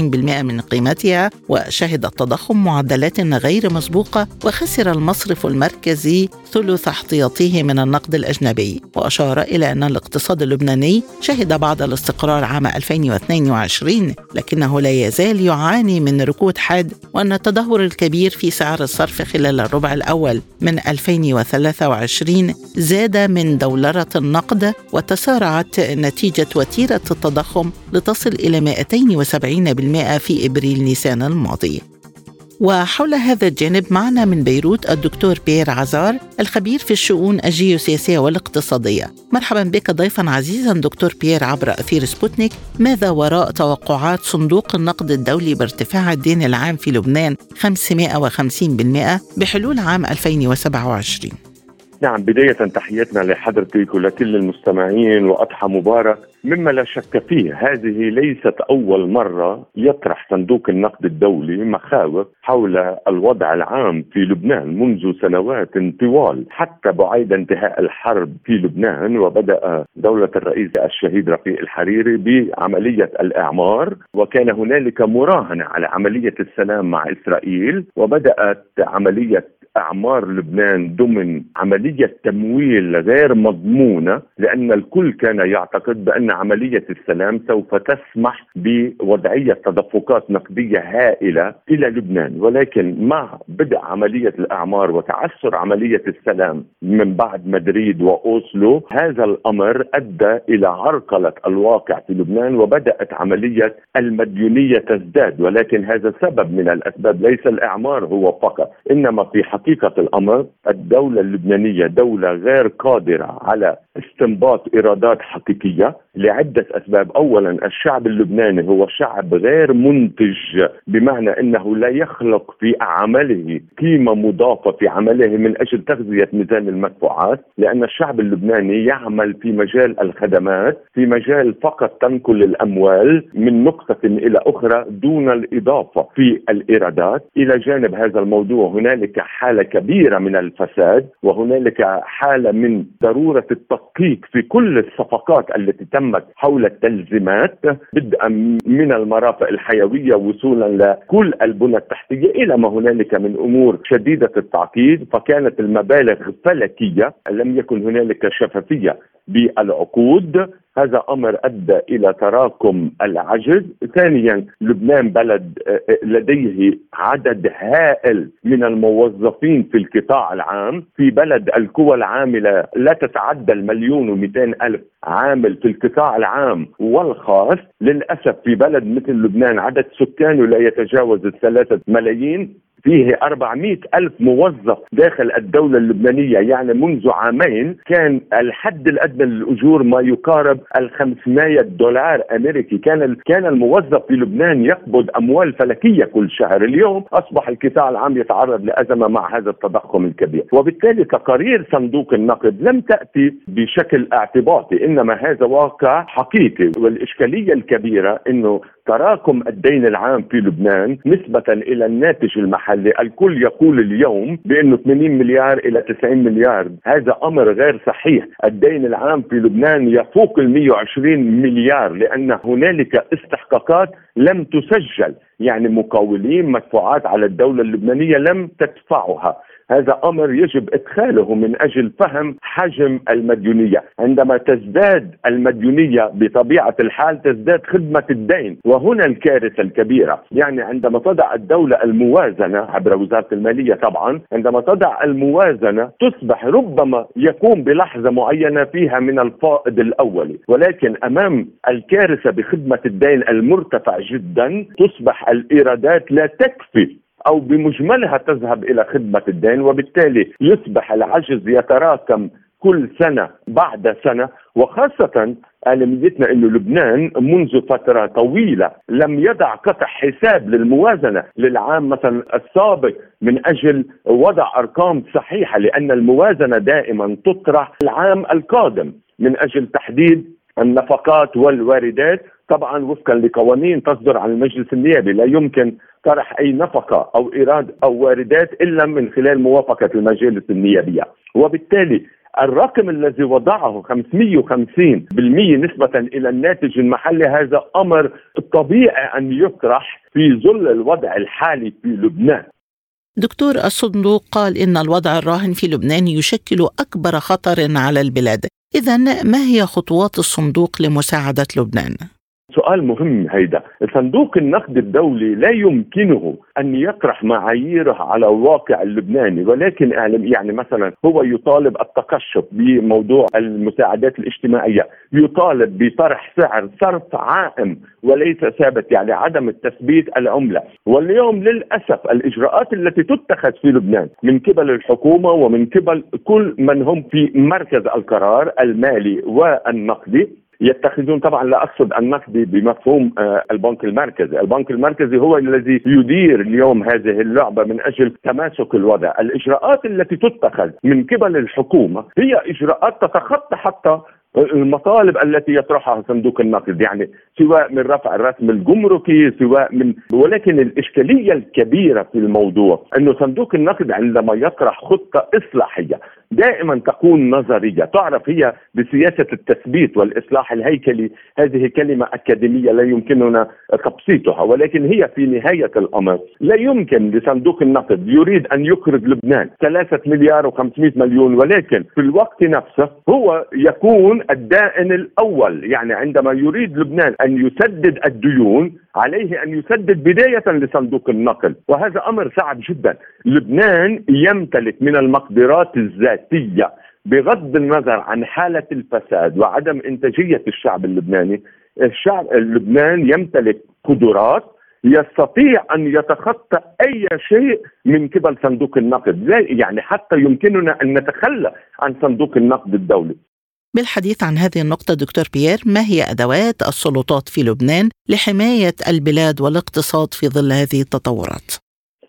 من قيمتها وشهد التضخم معدلات غير مسبوقة وخسر المصرف المركزي ثلث احتياطيه من النقد الأجنبي. وأشار إلى أن الاقتصاد اللبناني شهد بعض الاستقرار عام 2022 لكنه لا يزال يعاني من ركود حاد وأن التدهور الكبير في سعر الصرف خلال الربع الأول من 2023 زاد من دولرة النقد وتسارعت نتيجة وتيرة التضخم لتصل إلى 270% في إبريل نيسان الماضي. وحول هذا الجانب معنا من بيروت الدكتور بيير عزار الخبير في الشؤون الجيوسياسية والاقتصادية. مرحبا بك ضيفا عزيزا دكتور بيير عبر أثير سبوتنيك. ماذا وراء توقعات صندوق النقد الدولي بارتفاع الدين العام في لبنان 550% بحلول عام 2027
نعم بداية تحياتنا لحضرتك ولكل المستمعين وأضحى مبارك. مما لا شك فيه هذه ليست أول مرة يطرح صندوق النقد الدولي مخاوف حول الوضع العام في لبنان منذ سنوات طوال. حتى بعيد انتهاء الحرب في لبنان وبدأ دولة الرئيس الشهيد رفيق الحريري بعملية الإعمار وكان هنالك مراهنة على عملية السلام مع إسرائيل وبدأت عملية أعمار لبنان ضمن عملية تمويل غير مضمونة لأن الكل كان يعتقد بأن عملية السلام سوف تسمح بوضعية تدفقات نقدية هائلة إلى لبنان. ولكن مع بدء عملية الأعمار وتعثر عملية السلام من بعد مدريد وأوسلو هذا الأمر أدى إلى عرقلة الواقع في لبنان وبدأت عملية المديونية تزداد. ولكن هذا سبب من الأسباب ليس الأعمار هو فقط إنما في حق حقيقة الأمر الدولة اللبنانية دولة غير قادرة على استنباط إيرادات حقيقية لعدة أسباب. أولا الشعب اللبناني هو شعب غير منتج بمعنى أنه لا يخلق في عمله قيمة مضافة في عمله من أجل تغذية ميزان المدفوعات لأن الشعب اللبناني يعمل في مجال الخدمات في مجال فقط تنقل الأموال من نقطة إلى أخرى دون الإضافة في الإيرادات. إلى جانب هذا الموضوع هنالك حالة كبيرة من الفساد وهنالك حالة من ضرورة التدقيق في كل الصفقات التي تم تمت حول التلزيمات بدءا من المرافق الحيوية وصولا لكل البنى التحتية إلى ما هنالك من أمور شديدة التعقيد فكانت المبالغ فلكية لم يكن هنالك شفافية بالعقود. هذا أمر أدى إلى تراكم العجز. ثانيا لبنان بلد آه، آه، لديه عدد هائل من الموظفين في القطاع العام. في بلد القوى العاملة لا تتعدى المليون و ألف عامل في القطاع العام والخاص. للأسف في بلد مثل لبنان عدد سكانه لا يتجاوز الثلاثة ملايين. فيه 400 ألف موظف داخل الدولة اللبنانية يعني منذ عامين كان الحد الأدنى للأجور ما يقارب ال 500 دولار أمريكي. كان كان الموظف في لبنان يقبض أموال فلكية كل شهر. اليوم أصبح القطاع العام يتعرض لأزمة مع هذا التضخم الكبير. وبالتالي تقارير صندوق النقد لم تأتي بشكل اعتباطي إنما هذا واقع حقيقي. والإشكالية الكبيرة أنه تراكم الدين العام في لبنان نسبة إلى الناتج المحلي الكل يقول اليوم بأنه 80 مليار إلى 90 مليار. هذا أمر غير صحيح. الدين العام في لبنان يفوق ال 120 مليار لأن هنالك استحقاقات لم تسجل. يعني مقاولين مدفوعات على الدولة اللبنانية لم تدفعها. هذا أمر يجب إدخاله من أجل فهم حجم المديونية، عندما تزداد المديونية بطبيعة الحال تزداد خدمة الدين، وهنا الكارثة الكبيرة، يعني عندما تضع الدولة الموازنة عبر وزارة المالية طبعا، عندما تضع الموازنة تصبح ربما يكون بلحظة معينة فيها من الفائض الاولي، ولكن أمام الكارثة بخدمة الدين المرتفع جدا تصبح الإيرادات لا تكفي. أو بمجملها تذهب إلى خدمة الدين وبالتالي يصبح العجز يتراكم كل سنة بعد سنة وخاصة عالميتنا إنه لبنان منذ فترة طويلة لم يضع قطع حساب للموازنة للعام مثلا السابق من أجل وضع أرقام صحيحة لأن الموازنة دائما تطرح العام القادم من أجل تحديد النفقات والواردات طبعا وفقا لقوانين تصدر عن المجلس النيابي. لا يمكن طرح أي نفقة أو إيراد أو واردات إلا من خلال موافقة المجالس النيابية. وبالتالي الرقم الذي وضعه 550% نسبة إلى الناتج المحلي هذا أمر طبيعي أن يطرح في ظل الوضع الحالي في لبنان.
دكتور الصندوق قال إن الوضع الراهن في لبنان يشكل أكبر خطر على البلاد إذا ما هي خطوات الصندوق لمساعدة لبنان؟
سؤال مهم هيدا. صندوق النقد الدولي لا يمكنه أن يطرح معاييره على الواقع اللبناني ولكن يعني مثلا هو يطالب التقشف بموضوع المساعدات الاجتماعية يطالب بطرح سعر صرف عائم وليس ثابت يعني عدم التثبيت العملة. واليوم للأسف الإجراءات التي تتخذ في لبنان من قبل الحكومة ومن قبل كل من هم في مركز القرار المالي والنقدي يتخذون طبعا لا أقصد النقدي بمفهوم آه، البنك المركزي، البنك المركزي هو الذي يدير اليوم هذه اللعبة من أجل تماسك الوضع، الإجراءات التي تتخذ من قبل الحكومة هي إجراءات تتخطى حتى المطالب التي يطرحها صندوق النقد يعني سواء من رفع الرسم الجمركي سواء من ولكن الإشكالية الكبيرة في الموضوع انه صندوق النقد عندما يطرح خطة إصلاحية دائما تكون نظرية تعرف هي بسياسة التثبيت والإصلاح الهيكلي هذه كلمة أكاديمية لا يمكننا تبسيطها ولكن هي في نهاية الأمر. لا يمكن لصندوق النقد يريد أن يخرج لبنان 3 مليار و500 مليون ولكن في الوقت نفسه هو يكون الدائن الأول. يعني عندما يريد لبنان أن يسدد الديون عليه أن يسدد بداية لصندوق النقل. وهذا أمر صعب جدا. لبنان يمتلك من المقدرات الذاتية بغض النظر عن حالة الفساد وعدم إنتاجية الشعب اللبناني الشعب اللبنان يمتلك قدرات يستطيع أن يتخطى أي شيء من قبل صندوق النقد. يعني حتى يمكننا أن نتخلى عن صندوق النقد الدولي.
بالحديث عن هذه النقطة دكتور بيير ما هي أدوات السلطات في لبنان لحماية البلاد والاقتصاد في ظل هذه التطورات؟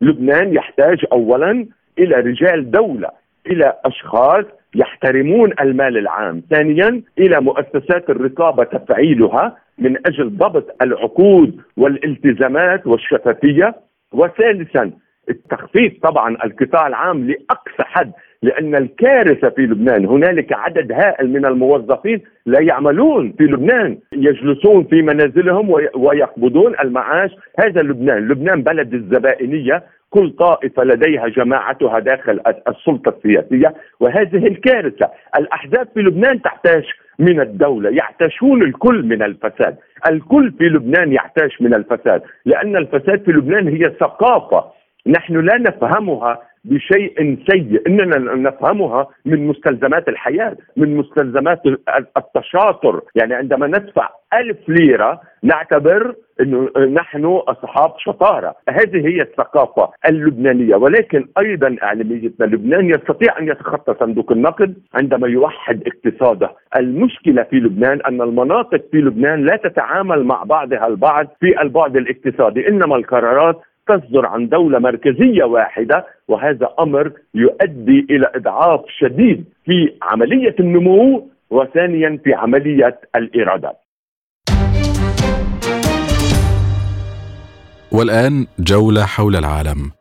لبنان يحتاج أولا إلى رجال دولة إلى أشخاص يحترمون المال العام ثانيا إلى مؤسسات الرقابة تفعيلها من أجل ضبط العقود والالتزامات والشفافية وثالثا التخفيف طبعا القطاع العام لأقصى حد لأن الكارثة في لبنان هنالك عدد هائل من الموظفين لا يعملون في لبنان يجلسون في منازلهم ويقبضون المعاش. هذا لبنان لبنان بلد الزبائنية كل طائفة لديها جماعتها داخل السلطة السياسية وهذه الكارثة. الأحزاب في لبنان تحتاج من الدولة يعتشون الكل من الفساد. الكل في لبنان يعتاش من الفساد لأن الفساد في لبنان هي ثقافة. نحن لا نفهمها بشيء سيء. إننا نفهمها من مستلزمات الحياة من مستلزمات التشاطر. يعني عندما ندفع ألف ليرة نعتبر انه نحن أصحاب شطارة، هذه هي الثقافة اللبنانية. ولكن أيضا اعلاميتنا لبنان يستطيع أن يتخطى صندوق النقد عندما يوحد اقتصاده، المشكلة في لبنان أن المناطق في لبنان لا تتعامل مع بعضها البعض في البعد الاقتصادي، إنما القرارات تصدر عن دولة مركزية واحدة وهذا أمر يؤدي إلى إضعاف شديد في عملية النمو وثانيا في عملية الإيرادات.
والآن جولة حول العالم.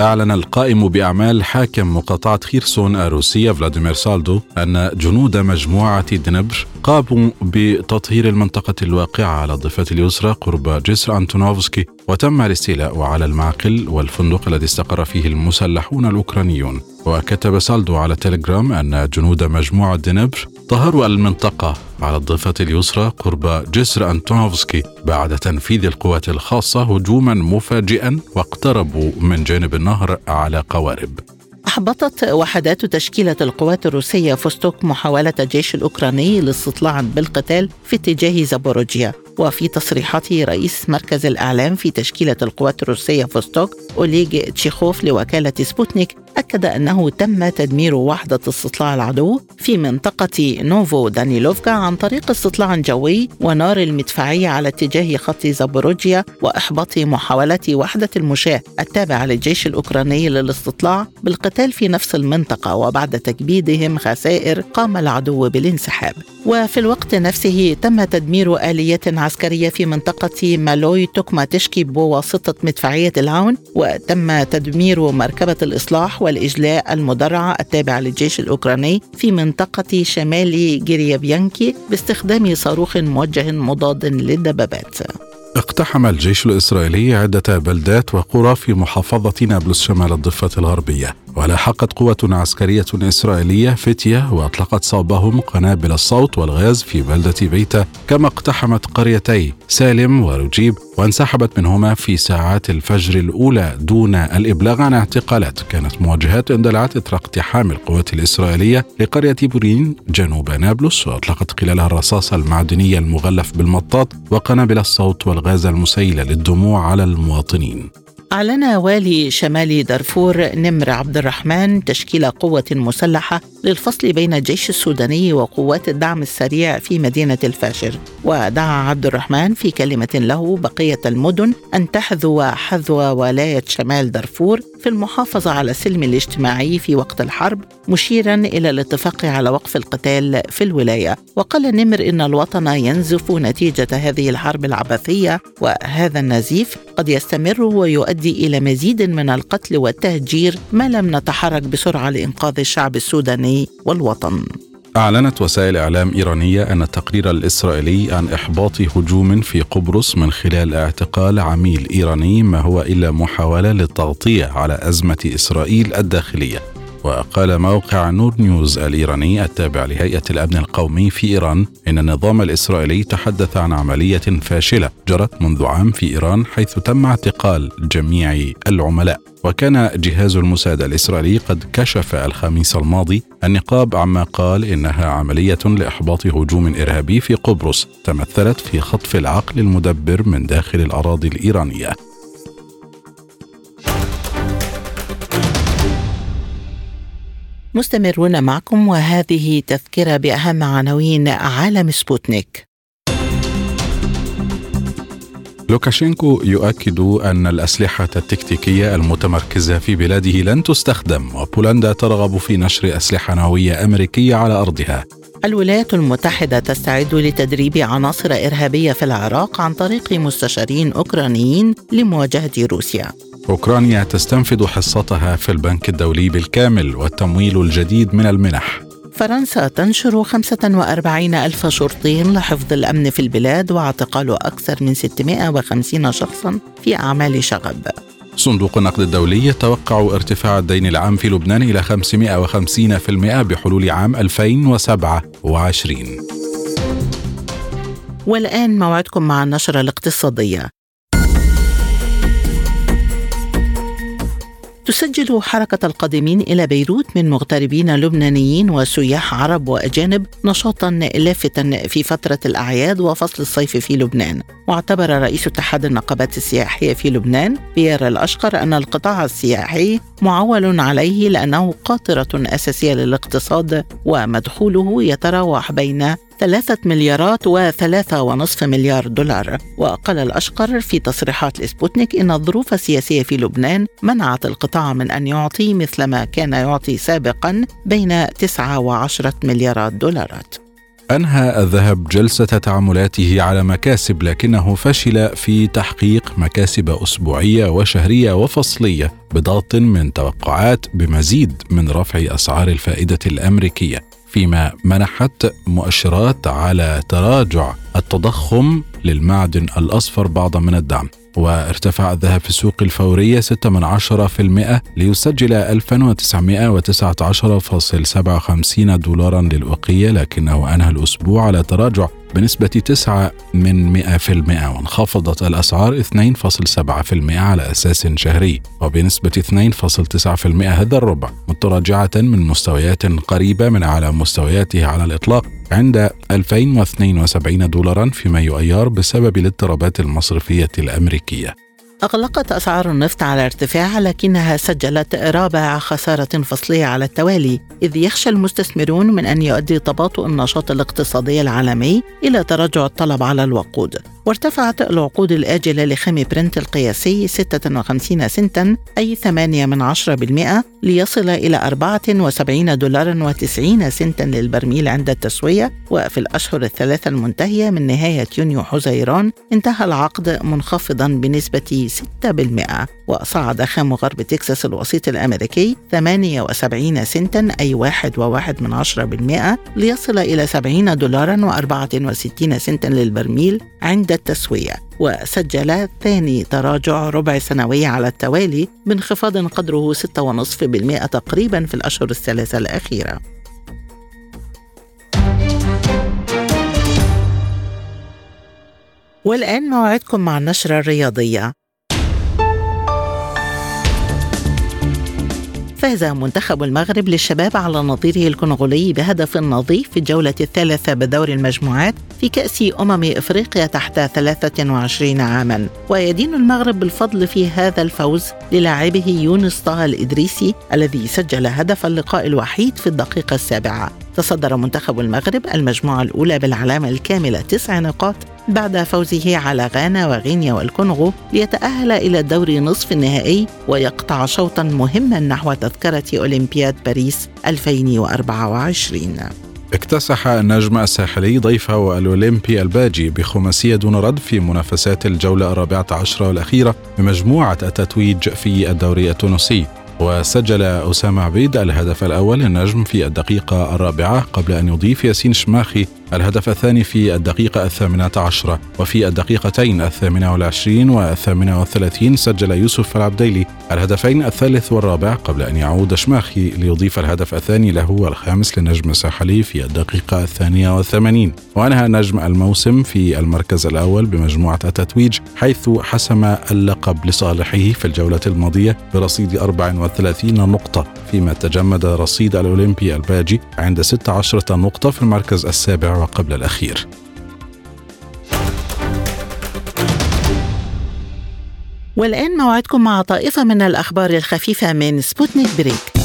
أعلن القائم بأعمال حاكم مقاطعة خيرسون الروسية فلاديمير سالدو أن جنود مجموعة دنبر قاموا بتطهير المنطقة الواقعة على الضفة اليسرى قرب جسر أنتونوفسكي وتم الاستيلاء على المعقل والفندق الذي استقر فيه المسلحون الأوكرانيون. وكتب سالدو على تليجرام أن جنود مجموعة دنبر طهروا المنطقة. على الضفة اليسرى قرب جسر أنتونوفسكي بعد تنفيذ القوات الخاصة هجوما مفاجئا واقتربوا من جانب النهر على قوارب.
أحبطت وحدات تشكيلة القوات الروسية فوستوك محاولة الجيش الأوكراني للاستطلاع بالقتال في اتجاه زابوروجيا. وفي تصريحاته رئيس مركز الإعلام في تشكيلة القوات الروسية فوستوك أوليج تشيخوف لوكالة سبوتنيك أكد أنه تم تدمير وحدة استطلاع العدو في منطقة نوفو دانيلوفكا عن طريق استطلاع جوي ونار المدفعية على اتجاه خط زابوروجيا وإحباط محاولات وحدة المشاة التابعة للجيش الأوكراني للاستطلاع بالقتال في نفس المنطقة وبعد تكبيدهم خسائر قام العدو بالانسحاب. وفي الوقت نفسه تم تدمير آليات عسكرية في منطقة مالوي توكماتشكي بواسطة مدفعية الهاون وتم تدمير مركبة الإصلاح والإجلاء المدرعة التابعة للجيش الأوكراني في منطقة شمال جيريابيانكي باستخدام صاروخ موجه مضاد للدبابات.
اقتحم الجيش الإسرائيلي عدة بلدات وقرى في محافظة نابلس شمال الضفة الغربية. ولاحقت قوة عسكرية إسرائيلية فتية وأطلقت صوبهم قنابل الصوت والغاز في بلدة بيتا كما اقتحمت قريتي سالم وروجيب وانسحبت منهما في ساعات الفجر الأولى دون الإبلاغ عن اعتقالات. كانت مواجهات اندلعت إثر اقتحام القوات الإسرائيلية لقرية بورين جنوب نابلس وأطلقت خلالها الرصاص المعدني المغلف بالمطاط وقنابل الصوت والغاز المسيل للدموع على المواطنين.
أعلن والي شمال دارفور نمر عبد الرحمن تشكيل قوة مسلحة للفصل بين الجيش السوداني وقوات الدعم السريع في مدينة الفاشر ودعا عبد الرحمن في كلمة له بقية المدن أن تحذو حذو ولاية شمال دارفور في المحافظة على السلم الاجتماعي في وقت الحرب مشيرا إلى الاتفاق على وقف القتال في الولاية. وقال نمر إن الوطن ينزف نتيجة هذه الحرب العبثية وهذا النزيف قد يستمر ويؤدي إلى مزيد من القتل والتهجير ما لم نتحرك بسرعة لإنقاذ الشعب السوداني والوطن.
أعلنت وسائل إعلام إيرانية أن التقرير الإسرائيلي عن إحباط هجوم في قبرص من خلال اعتقال عميل إيراني ما هو إلا محاولة للتغطية على أزمة إسرائيل الداخلية. وقال موقع نور نيوز الإيراني التابع لهيئة الأمن القومي في إيران إن النظام الإسرائيلي تحدث عن عملية فاشلة جرت منذ عام في إيران حيث تم اعتقال جميع العملاء. وكان جهاز المساعدة الإسرائيلي قد كشف الخميس الماضي النقاب عما قال إنها عملية لإحباط هجوم إرهابي في قبرص تمثلت في خطف العقل المدبر من داخل الأراضي الإيرانية.
مستمرون معكم وهذه تذكرة بأهم عناوين عالم سبوتنيك.
لوكاشينكو يؤكد أن الأسلحة التكتيكية المتمركزة في بلاده لن تستخدم وبولندا ترغب في نشر أسلحة نووية أمريكية على أرضها.
الولايات المتحدة تستعد لتدريب عناصر إرهابية في العراق عن طريق مستشارين أوكرانيين لمواجهة روسيا.
أوكرانيا تستنفذ حصتها في البنك الدولي بالكامل والتمويل الجديد من المنح.
فرنسا تنشر 45 ألف شرطي لحفظ الأمن في البلاد واعتقال أكثر من 650 شخصا في أعمال شغب.
صندوق النقد الدولي يتوقع ارتفاع الدين العام في لبنان إلى 550% بحلول عام 2027
والآن موعدكم مع النشرة الاقتصادية. تسجل حركة القادمين إلى بيروت من مغتربين لبنانيين وسياح عرب وأجانب نشاطا لافتا في فترة الأعياد وفصل الصيف في لبنان. واعتبر رئيس اتحاد النقابات السياحية في لبنان بيير الأشقر أن القطاع السياحي معول عليه لأنه قاطرة أساسية للاقتصاد ومدخوله يتراوح بين ثلاثة مليارات وثلاثة ونصف مليار دولار. وقال الأشقر في تصريحات لسبوتنيك إن الظروف السياسية في لبنان منعت القطاع من أن يعطي مثل ما كان يعطي سابقا بين تسعة وعشرة مليارات دولارات.
أنهى الذهب جلسة تعاملاته على مكاسب لكنه فشل في تحقيق مكاسب أسبوعية وشهرية وفصلية بضغط من توقعات بمزيد من رفع أسعار الفائدة الأمريكية. فيما منحت مؤشرات على تراجع التضخم للمعدن الأصفر بعضا من الدعم. وارتفع الذهب في السوق الفورية 6 من عشرة في المئة ليسجل 1919.57 دولارا للأوقية لكنه أنهى الأسبوع على تراجع بنسبة 9 من 100% وانخفضت الأسعار 2.7% على أساس شهري وبنسبة 2.9% هذا الربع متراجعة من مستويات قريبة من أعلى مستوياتها على الإطلاق عند 2072 دولارا في مايو أيار بسبب الاضطرابات المصرفية الأمريكية.
أغلقت أسعار النفط على ارتفاع لكنها سجلت رابع خسارة فصلية على التوالي إذ يخشى المستثمرون من أن يؤدي تباطؤ النشاط الاقتصادي العالمي إلى تراجع الطلب على الوقود. وارتفعت العقود الآجلة لخام برنت القياسي 56 سنتا أي 8 من 10% ليصل إلى 74 دولارا و90 سنتا للبرميل عند التسوية. وفي الأشهر الثلاثة المنتهية من نهاية يونيو حزيران انتهى العقد منخفضا بنسبة 6% وصعد خام غرب تكساس الوسيط الأمريكي 78 سنتا أي 1 وواحد من 10% ليصل إلى 70 دولارا و64 سنتا للبرميل عند التسوية وسجل ثاني تراجع ربع سنوي على التوالي بانخفاض قدره 6.5% تقريبا في الأشهر الثلاثة الأخيرة. والآن موعدكم مع النشرة الرياضية. فاز منتخب المغرب للشباب على نظيره الكونغولي بهدف نظيف في الجولة الثالثة بدور المجموعات في كأس أمم إفريقيا تحت 23 عاما. ويدين المغرب بالفضل في هذا الفوز للاعبه يونس طه الإدريسي الذي سجل هدف اللقاء الوحيد في الدقيقة السابعة. تصدر منتخب المغرب المجموعة الأولى بالعلامة الكاملة تسع نقاط بعد فوزه على غانا وغينيا والكونغو ليتأهل إلى الدور نصف النهائي ويقطع شوطا مهما نحو تذكرة أولمبياد باريس 2024
اكتسح النجم الساحلي ضيفه الأولمبي الباجي بخماسية دون رد في منافسات الجولة الرابعة عشرة والأخيرة بمجموعة التتويج في الدوري التونسي. وسجل أسامة عبيد الهدف الأول للنجم في الدقيقة الرابعة قبل أن يضيف ياسين شماخي الهدف الثاني في الدقيقة الثامنة عشرة وفي الدقيقتين الثامنة والعشرين والثامنة والثلاثين سجل يوسف العبديلي الهدفين الثالث والرابع قبل أن يعود شماخي ليضيف الهدف الثاني له والخامس للنجم الساحلي في الدقيقة الثانية والثمانين. وأنهى نجم الموسم في المركز الأول بمجموعة التتويج حيث حسم اللقب لصالحه في الجولة الماضية برصيد 34 نقطة فيما تجمد رصيد الأولمبي الباجي عند 16 نقطة في المركز السابع وقبل الأخير.
والآن موعدكم مع طائفة من الأخبار الخفيفة من سبوتنيك بريك.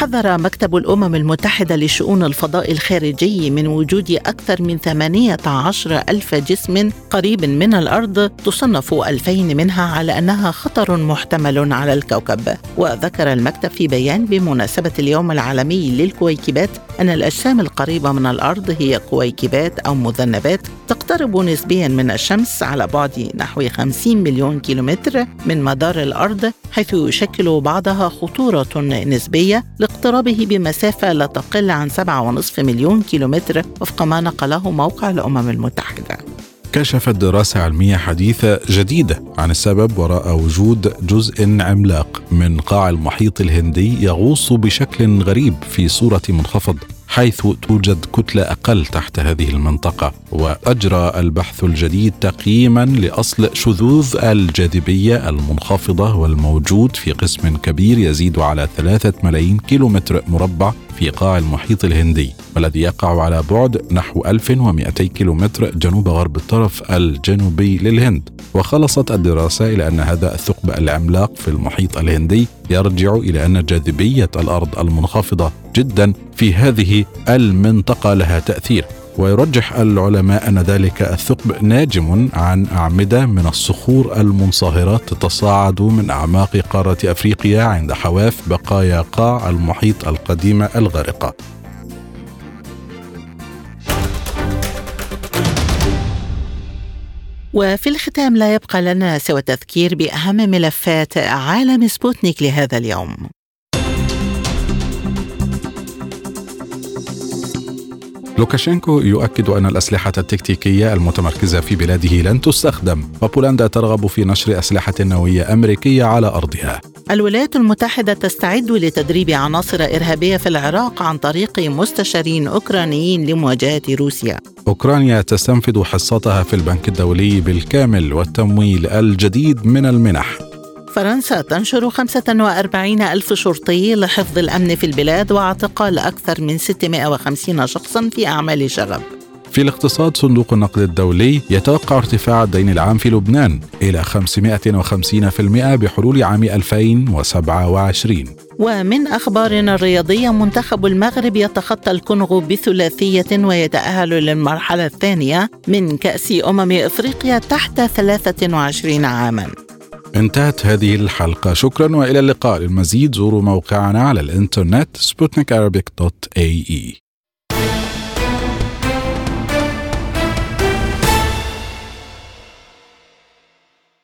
حذر مكتب الأمم المتحدة لشؤون الفضاء الخارجي من وجود أكثر من 18 ألف جسم قريب من الأرض تصنف ألفين منها على أنها خطر محتمل على الكوكب. وذكر المكتب في بيان بمناسبة اليوم العالمي للكويكبات أن الأجسام القريبة من الأرض هي كويكبات أو مذنبات تقترب نسبيا من الشمس على بعد نحو 50 مليون كيلومتر من مدار الأرض حيث يشكل بعضها خطورة نسبية لاقترابه بمسافة لا تقل عن 7.5 مليون كيلومتر وفق ما نقله موقع الأمم المتحدة.
كشفت دراسة علمية حديثة جديدة عن السبب وراء وجود جزء عملاق من قاع المحيط الهندي يغوص بشكل غريب في صورة منخفض. حيث توجد كتلة أقل تحت هذه المنطقة وأجرى البحث الجديد تقييما لأصل شذوذ الجاذبية المنخفضة والموجود في قسم كبير يزيد على ثلاثة ملايين كيلومتر مربع في قاع المحيط الهندي والذي يقع على بعد نحو 1200 كيلومتر جنوب غرب الطرف الجنوبي للهند. وخلصت الدراسة إلى أن هذا الثقب العملاق في المحيط الهندي يرجع إلى أن جاذبية الأرض المنخفضة جدا في هذه المنطقة لها تأثير. ويرجح العلماء أن ذلك الثقب ناجم عن أعمدة من الصخور المنصهرة تتصاعد من أعماق قارة أفريقيا عند حواف بقايا قاع المحيط القديمه الغارقة.
وفي الختام لا يبقى لنا سوى التذكير بأهم ملفات عالم سبوتنيك لهذا اليوم.
لوكاشينكو يؤكد أن الأسلحة التكتيكية المتمركزة في بلاده لن تستخدم وبولندا ترغب في نشر أسلحة نووية أمريكية على أرضها.
الولايات المتحدة تستعد لتدريب عناصر إرهابية في العراق عن طريق مستشارين أوكرانيين لمواجهة روسيا.
أوكرانيا تستنفذ حصتها في البنك الدولي بالكامل والتمويل الجديد من المنح.
فرنسا تنشر 45 ألف شرطي لحفظ الأمن في البلاد واعتقال أكثر من 650 شخصا في أعمال شغب.
في الاقتصاد صندوق النقد الدولي يتوقع ارتفاع الدين العام في لبنان إلى 550% بحلول عام 2027
ومن أخبارنا الرياضية منتخب المغرب يتخطى الكونغو بثلاثية ويتأهل للمرحلة الثانية من كأس أمم إفريقيا تحت 23 عاماً.
انتهت هذه الحلقة. شكرا وإلى اللقاء. للمزيد زوروا موقعنا على الإنترنت اي